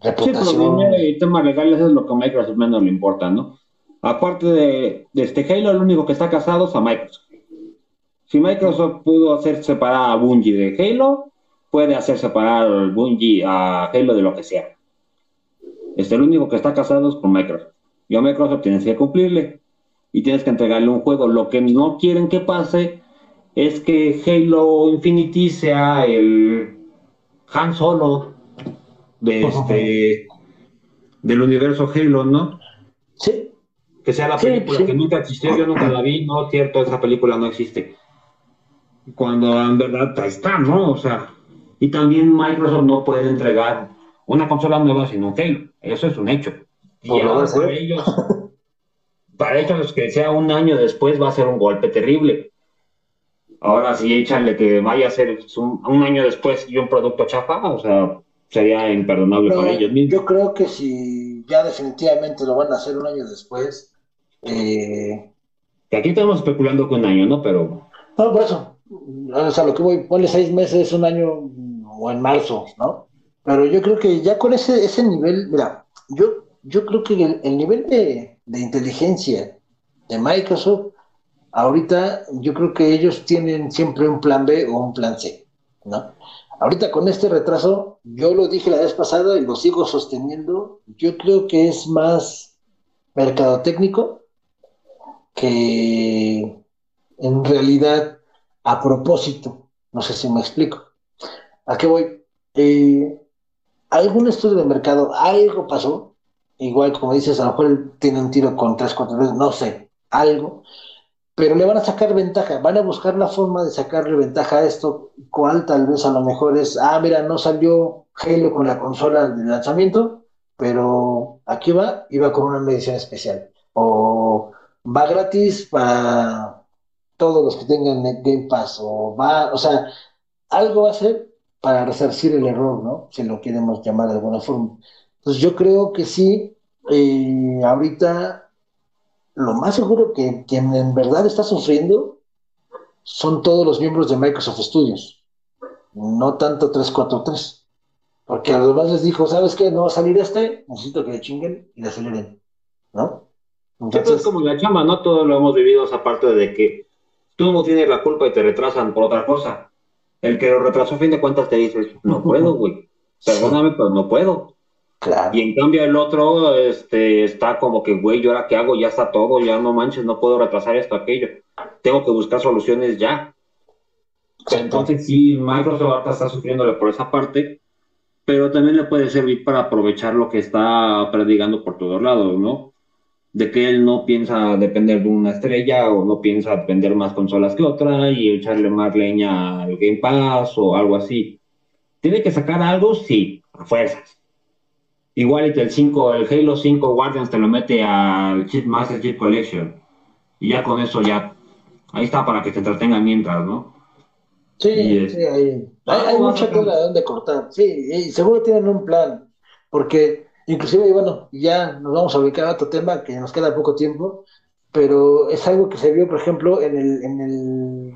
reputación. Sí, dinero y temas legales es lo que a Microsoft menos le importa, ¿no? Aparte de, de este Halo, el único que está casado es a Microsoft. Si Microsoft pudo hacer separar a Bungie de Halo, puede hacer separar Bungie a Halo de lo que sea. Este, el único que está casado es con Microsoft. Y a Microsoft tienes que cumplirle y tienes que entregarle un juego. Lo que no quieren que pase es que Halo Infinity sea el Han Solo de este del universo Halo, ¿no? Sí. Que sea la película que nunca existió, yo nunca la vi, no, cierto, esa película no existe. Cuando en verdad está, ¿no? O sea, y también Microsoft no puede entregar una consola nueva sin un Halo. Eso es un hecho. Y para ellos, para ellos que sea un año después va a ser un golpe terrible. Ahora sí, échale que vaya a ser un, año después y un producto chafa, o sea, sería imperdonable para ellos mismos. Yo creo que si ya definitivamente lo van a hacer un año después, eh... que aquí estamos especulando con un año, ¿no? Pero... No, por eso. O sea, lo que voy, ponle seis meses, un año o en marzo, ¿no? Pero yo creo que ya con ese, ese nivel, mira, yo, yo creo que el, nivel de, inteligencia de Microsoft, ahorita yo creo que ellos tienen siempre un plan B o un plan C, ¿no? Ahorita con este retraso, yo lo dije la vez pasada y lo sigo sosteniendo, yo creo que es más mercado técnico que en realidad a propósito. No sé si me explico. ¿A qué voy? Eh, algún estudio de mercado, algo pasó, igual como dices, a lo mejor tiene un tiro con tres, cuatro veces, no sé, algo, pero le van a sacar ventaja, van a buscar la forma de sacarle ventaja a esto, cuál tal vez a lo mejor es, ah, mira, no salió Halo con la consola de lanzamiento, pero aquí va va con una medición especial, o va gratis para todos los que tengan Game Pass, o va, o sea, algo va a ser para resarcir el error, ¿no? Si lo queremos llamar de alguna forma. Entonces yo creo que sí, eh, ahorita lo más seguro que quien en verdad está sufriendo son todos los miembros de Microsoft Studios, no tanto 343. Porque a los demás les dijo, ¿sabes qué? No va a salir este, necesito que le chinguen y le aceleren, ¿no? Entonces, es como la chama, ¿no? Todo lo hemos vivido esa parte de que tú no tienes la culpa y te retrasan por otra cosa El que lo retrasó a fin de cuentas te dice, no puedo, güey. Perdóname, pero no puedo. Claro. Y en cambio el otro este, está como que, güey, ¿yo ahora qué hago? Ya está todo, ya no manches, no puedo retrasar esto, aquello. Tengo que buscar soluciones ya. Entonces sí, Microsoft ahorita está sufriéndole por esa parte, pero también le puede servir para aprovechar lo que está predicando por todos lados, ¿no? De que él no piensa depender de una estrella o no piensa depender más consolas que otra y echarle más leña al Game Pass o algo así. ¿Tiene que sacar algo? Sí, a fuerzas. Igual que el 5, el Halo 5 Guardians te lo mete al Chip Master Chip Collection. Y ya con eso ya, ahí está para que te entretenga mientras, ¿no? Sí, sí, hay, hay, mucha de donde cortar. Sí, y seguro tienen un plan, porque inclusive, bueno, ya nos vamos a ubicar a otro tema que nos queda poco tiempo, pero es algo que se vio, por ejemplo, en el, en el,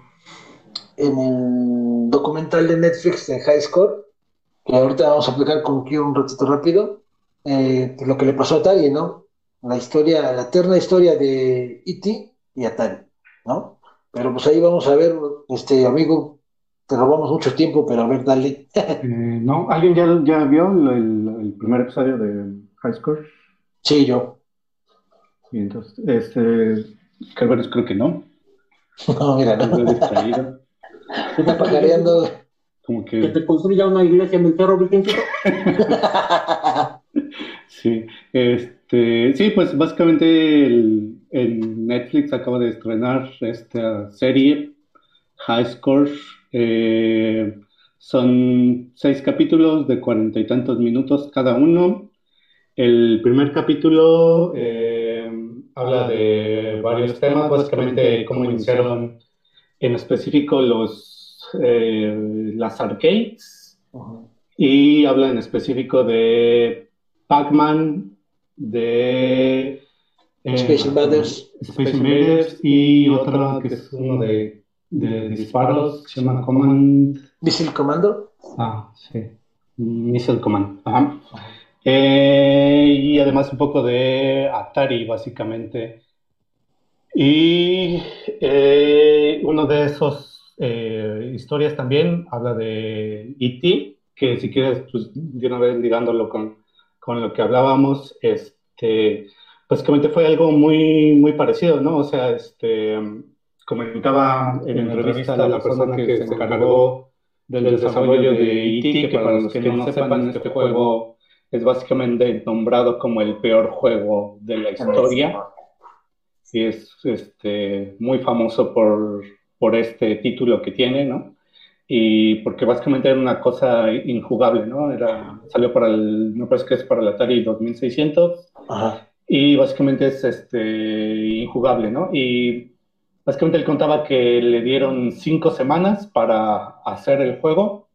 en el documental de Netflix de High Score, que ahorita vamos a aplicar con Q un ratito rápido, eh, lo que le pasó a Atari, ¿no? La historia, la eterna historia de E.T. y Atari, ¿no? Pero pues ahí vamos a ver, este amigo, te robamos mucho tiempo, pero a ver, dale. Eh, no, ¿alguien ya, ya vio el, primer episodio de High Score? Sí, yo. Y entonces, este, creo que no. No, mira, no. distraído. Está pajareando. Como que... que te construya una iglesia en el perro virgencito. sí, este, sí, pues básicamente el, el Netflix acaba de estrenar esta serie High Score eh, son seis capítulos de cuarenta y tantos minutos cada uno. El primer capítulo eh, habla de varios temas, básicamente cómo iniciaron en específico los, eh, las arcades y habla en específico de Pac-Man, de Space Invaders. Space Invaders y otro que es uno de de disparos se llama Command. ¿Missile Commando? Ah, sí. Missile Command. Ajá. Eh, y además un poco de Atari, básicamente. Y eh, uno de esos eh, historias también habla de E.T., que si quieres, pues, de una vez ligándolo con, con lo que hablábamos, este, básicamente fue algo muy, muy parecido, ¿no? O sea, este comentaba en entrevista a la persona que se encargó del desarrollo de E.T., que para los que no sepan, este juego es básicamente nombrado como el peor juego de la historia. Y es este, muy famoso por, por este título que tiene, ¿no? Y porque básicamente era una cosa injugable, ¿no? Era, salió para el, no parece que es para el Atari 2600. Y básicamente es este, injugable, ¿no? Y Básicamente él contaba que le dieron cinco semanas para hacer el juego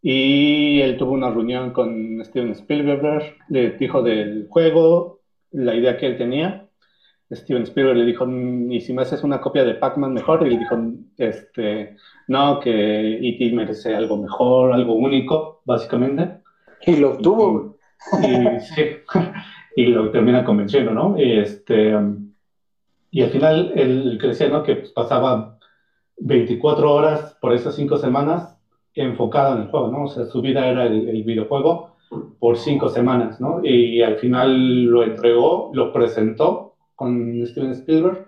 y él tuvo una reunión con Steven Spielberg, le dijo del juego, la idea que él tenía. Steven Spielberg le dijo, mm, ¿y si me haces una copia de Pac-Man mejor? Y le dijo, este, no, que E.T. merece algo mejor, algo único, básicamente. Y lo obtuvo. Y, sí, y lo termina convenciendo, ¿no? Este, y al final, el que decía, ¿no? Que pasaba 24 horas por esas cinco semanas enfocada en el juego, ¿no? O sea, su vida era el, videojuego por cinco semanas, ¿no? Y al final lo entregó, lo presentó con Steven Spielberg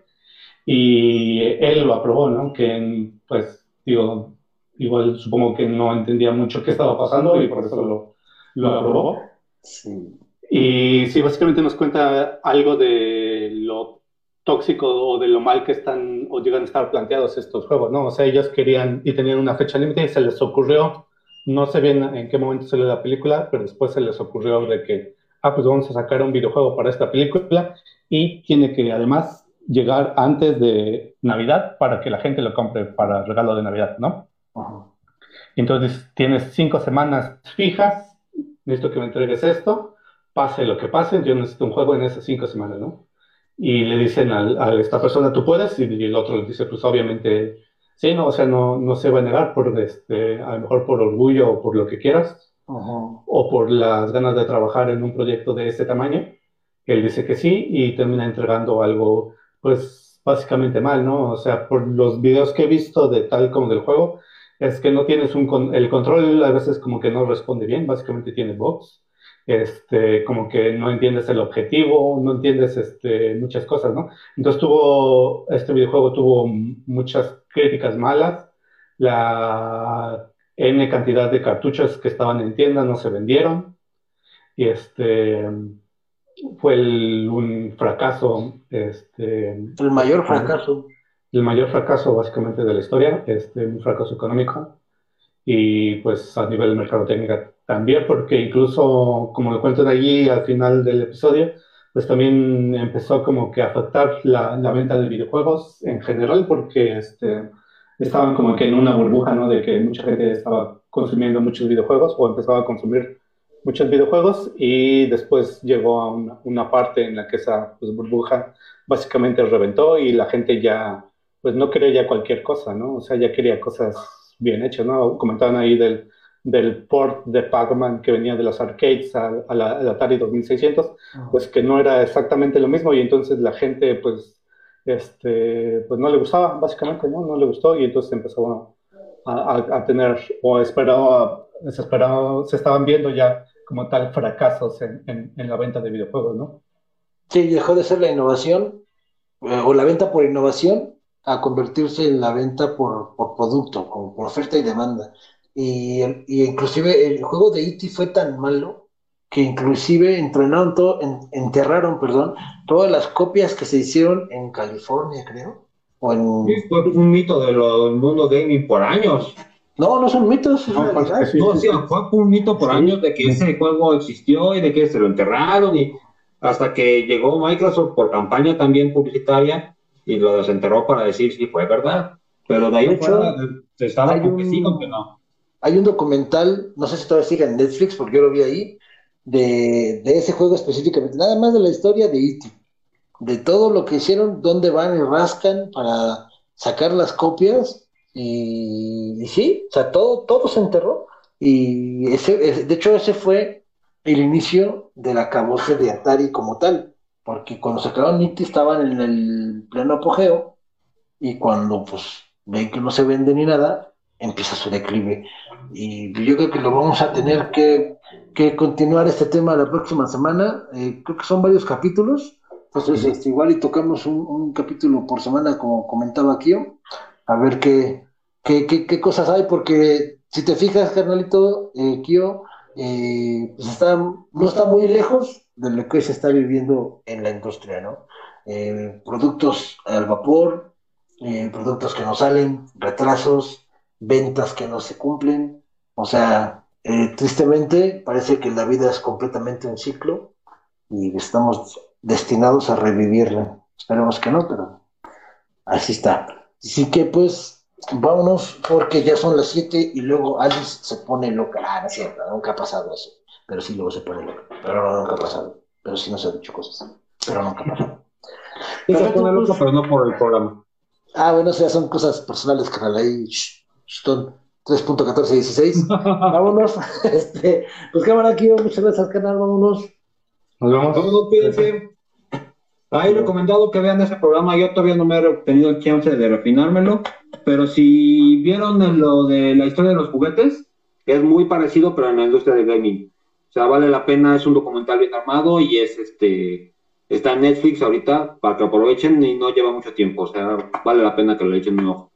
y él lo aprobó, ¿no? Que, pues, digo, igual supongo que no entendía mucho qué estaba pasando y por eso lo, lo aprobó. Sí. Y sí, básicamente nos cuenta algo de lo tóxico o de lo mal que están o llegan a estar planteados estos juegos, ¿no? O sea, ellos querían y tenían una fecha límite y se les ocurrió, no sé bien en qué momento salió la película, pero después se les ocurrió de que, ah, pues vamos a sacar un videojuego para esta película y tiene que además llegar antes de Navidad para que la gente lo compre para regalo de Navidad, ¿no? Entonces tienes cinco semanas fijas, necesito que me entregues esto, pase lo que pase, yo necesito un juego en esas cinco semanas, ¿no? Y le dicen a, esta persona, tú puedes, y, el otro le dice, pues obviamente, sí, no, o sea, no, no se va a negar por, este, a lo mejor por orgullo o por lo que quieras, o por las ganas de trabajar en un proyecto de este tamaño. Él dice que sí y termina entregando algo, pues básicamente mal, ¿no? O sea, por los videos que he visto de tal como del juego, es que no tienes un el control a veces como que no responde bien, básicamente tiene bugs, este, como que no entiendes el objetivo, no entiendes este, muchas cosas, ¿no? Entonces tuvo, este videojuego tuvo muchas críticas malas, la N cantidad de cartuchos que estaban en tienda no se vendieron, y este fue un fracaso, este, el mayor fracaso. el mayor fracaso básicamente de la historia, este, un fracaso económico. Y pues a nivel de mercadotecnia también, porque incluso, como lo cuentan allí al final del episodio, pues también empezó como que a afectar la, la venta de videojuegos en general, porque este, estaban como que en una burbuja, ¿no? De que mucha gente estaba consumiendo muchos videojuegos o empezaba a consumir muchos videojuegos y después llegó a una, una parte en la que esa pues, burbuja básicamente reventó y la gente ya pues no quería ya cualquier cosa, ¿no? O sea, ya quería cosas bien hechas, ¿no? Comentaban ahí del, del port de Pac-Man que venía de las arcades a, la, al Atari 2600, pues que no era exactamente lo mismo y entonces la gente, pues, este, pues no le gustaba, básicamente, ¿no? No le gustó y entonces empezó a, a, tener, o esperaba, se, esperaba, se estaban viendo ya como tal fracasos en, en, en la venta de videojuegos, ¿no? Sí, dejó de ser la innovación eh, o la venta por innovación a convertirse en la venta por, por producto, como por oferta y demanda. Y, y, inclusive el juego de E.T. fue tan malo que inclusive entrenaron todo, enterraron, perdón, todas las copias que se hicieron en California, creo. O en... fue un mito del mundo gaming por años. No, no son mitos, es no, pues, no, sí, fue un mito por años de que ese juego existió y de que se lo enterraron y hasta que llegó Microsoft por campaña también publicitaria y lo desenterró para decir si fue verdad. Pero de ahí hecho, se estaba un, sí, que no. Hay un documental, no sé si todavía sigue en Netflix, porque yo lo vi ahí, de, ese juego específicamente, nada más de la historia de E.T., de todo lo que hicieron, dónde van y rascan para sacar las copias, y, sí, o sea, todo, todo se enterró. Y ese, de hecho, ese fue el inicio de la caboce de Atari como tal porque cuando sacaron Nitty estaban en el pleno apogeo y cuando pues ven que no se vende ni nada, empieza su declive. Y yo creo que lo vamos a tener que, continuar este tema la próxima semana. Eh, creo que son varios capítulos. Entonces, este, igual y tocamos un, capítulo por semana, como comentaba Kio, a ver qué, qué, qué, cosas hay, porque si te fijas, carnalito, eh, Kio, eh, pues está, no está muy lejos de lo que se está viviendo en la industria, ¿no? Eh, productos al vapor, eh, productos que no salen, retrasos, ventas que no se cumplen, o sea, eh, tristemente parece que la vida es completamente un ciclo y estamos destinados a revivirla. Esperemos que no, pero así está. Así que pues vámonos porque ya son las 7 y luego Alice se pone loca. Ah, no es cierto, nunca ha pasado eso pero sí luego se pone loco. Pero no, nunca ha pasado. Pero sí nos ha dicho cosas. Pero nunca ha pasado. se pone loco, pero no por el programa. Ah, bueno, o sea, son cosas personales, canal. Ahí, son 3.1416. vámonos. Este, pues cámara aquí, muchas gracias, canal. Vámonos. Nos vemos. Vámonos, cuídense. Ahí recomendado que vean ese programa. Yo todavía no me he obtenido el chance de refinármelo. Pero si vieron lo de la historia de los juguetes, es muy parecido, pero en la industria del gaming. O sea, vale la pena, es un documental bien armado y es este está en Netflix ahorita para que aprovechen y no lleva mucho tiempo, o sea, vale la pena que lo echen un ojo.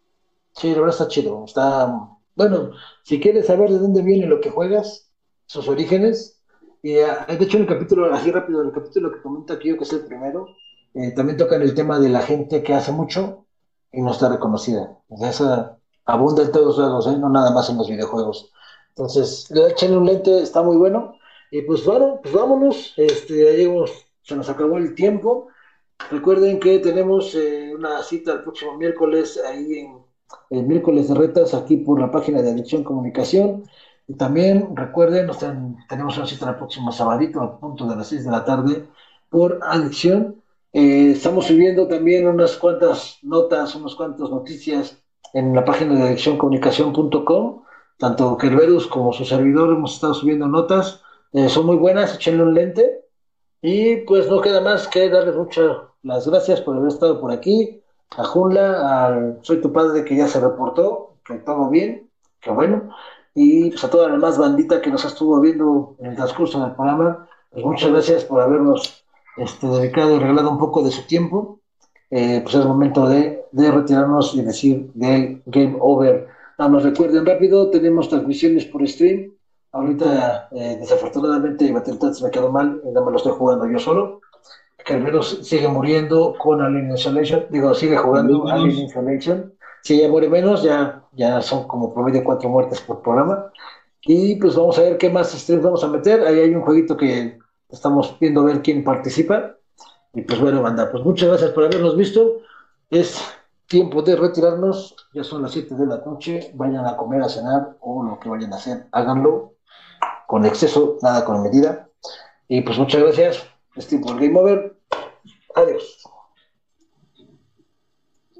Sí, la verdad está chido, está bueno, si quieres saber de dónde viene lo que juegas, sus orígenes, y ah, de hecho en el capítulo, así rápido, en el capítulo que comenta aquí, que es el primero, eh, también tocan el tema de la gente que hace mucho y no está reconocida. Esa abunda en todos lados, ¿eh? no nada más en los videojuegos. Entonces, echenle un lente, está muy bueno. Y pues bueno, pues vámonos, este, ya llegamos, se nos acabó el tiempo. Recuerden que tenemos eh, una cita el próximo miércoles ahí en el miércoles de retas aquí por la página de Adicción Comunicación. Y también recuerden, nos tenemos una cita el próximo sabadito a punto de las 6 de la tarde por Adicción. Eh, estamos subiendo también unas cuantas notas, unas cuantas noticias en la página de adiccioncomunicación.com. Tanto Kerberus como su servidor hemos estado subiendo notas eh, son muy buenas, échenle un lente. Y pues no queda más que darles muchas las gracias por haber estado por aquí. A Junla, al Soy tu padre que ya se reportó, que todo bien. que bueno. Y pues a toda la demás bandita que nos estuvo viendo en el transcurso del programa, pues muchas gracias por habernos este, dedicado y regalado un poco de su tiempo. Eh, pues es momento de, de, retirarnos y decir de game over. Ah, nos recuerden rápido, tenemos transmisiones por stream. Ahorita, eh, desafortunadamente, Battletoads me quedó mal, nada más lo estoy jugando yo solo. Menos sigue muriendo con Alien Isolation, digo, sigue jugando Alien Isolation. Si ya muere menos, ya, ya son como promedio cuatro muertes por programa. Y pues vamos a ver qué más streams vamos a meter. Ahí hay un jueguito que estamos viendo ver quién participa. Y pues bueno, banda, pues muchas gracias por habernos visto. Es tiempo de retirarnos. Ya son las 7 de la noche. Vayan a comer, a cenar o lo que vayan a hacer, háganlo con exceso, nada con medida. Y pues muchas gracias. Es tiempo del Game Over. Adiós.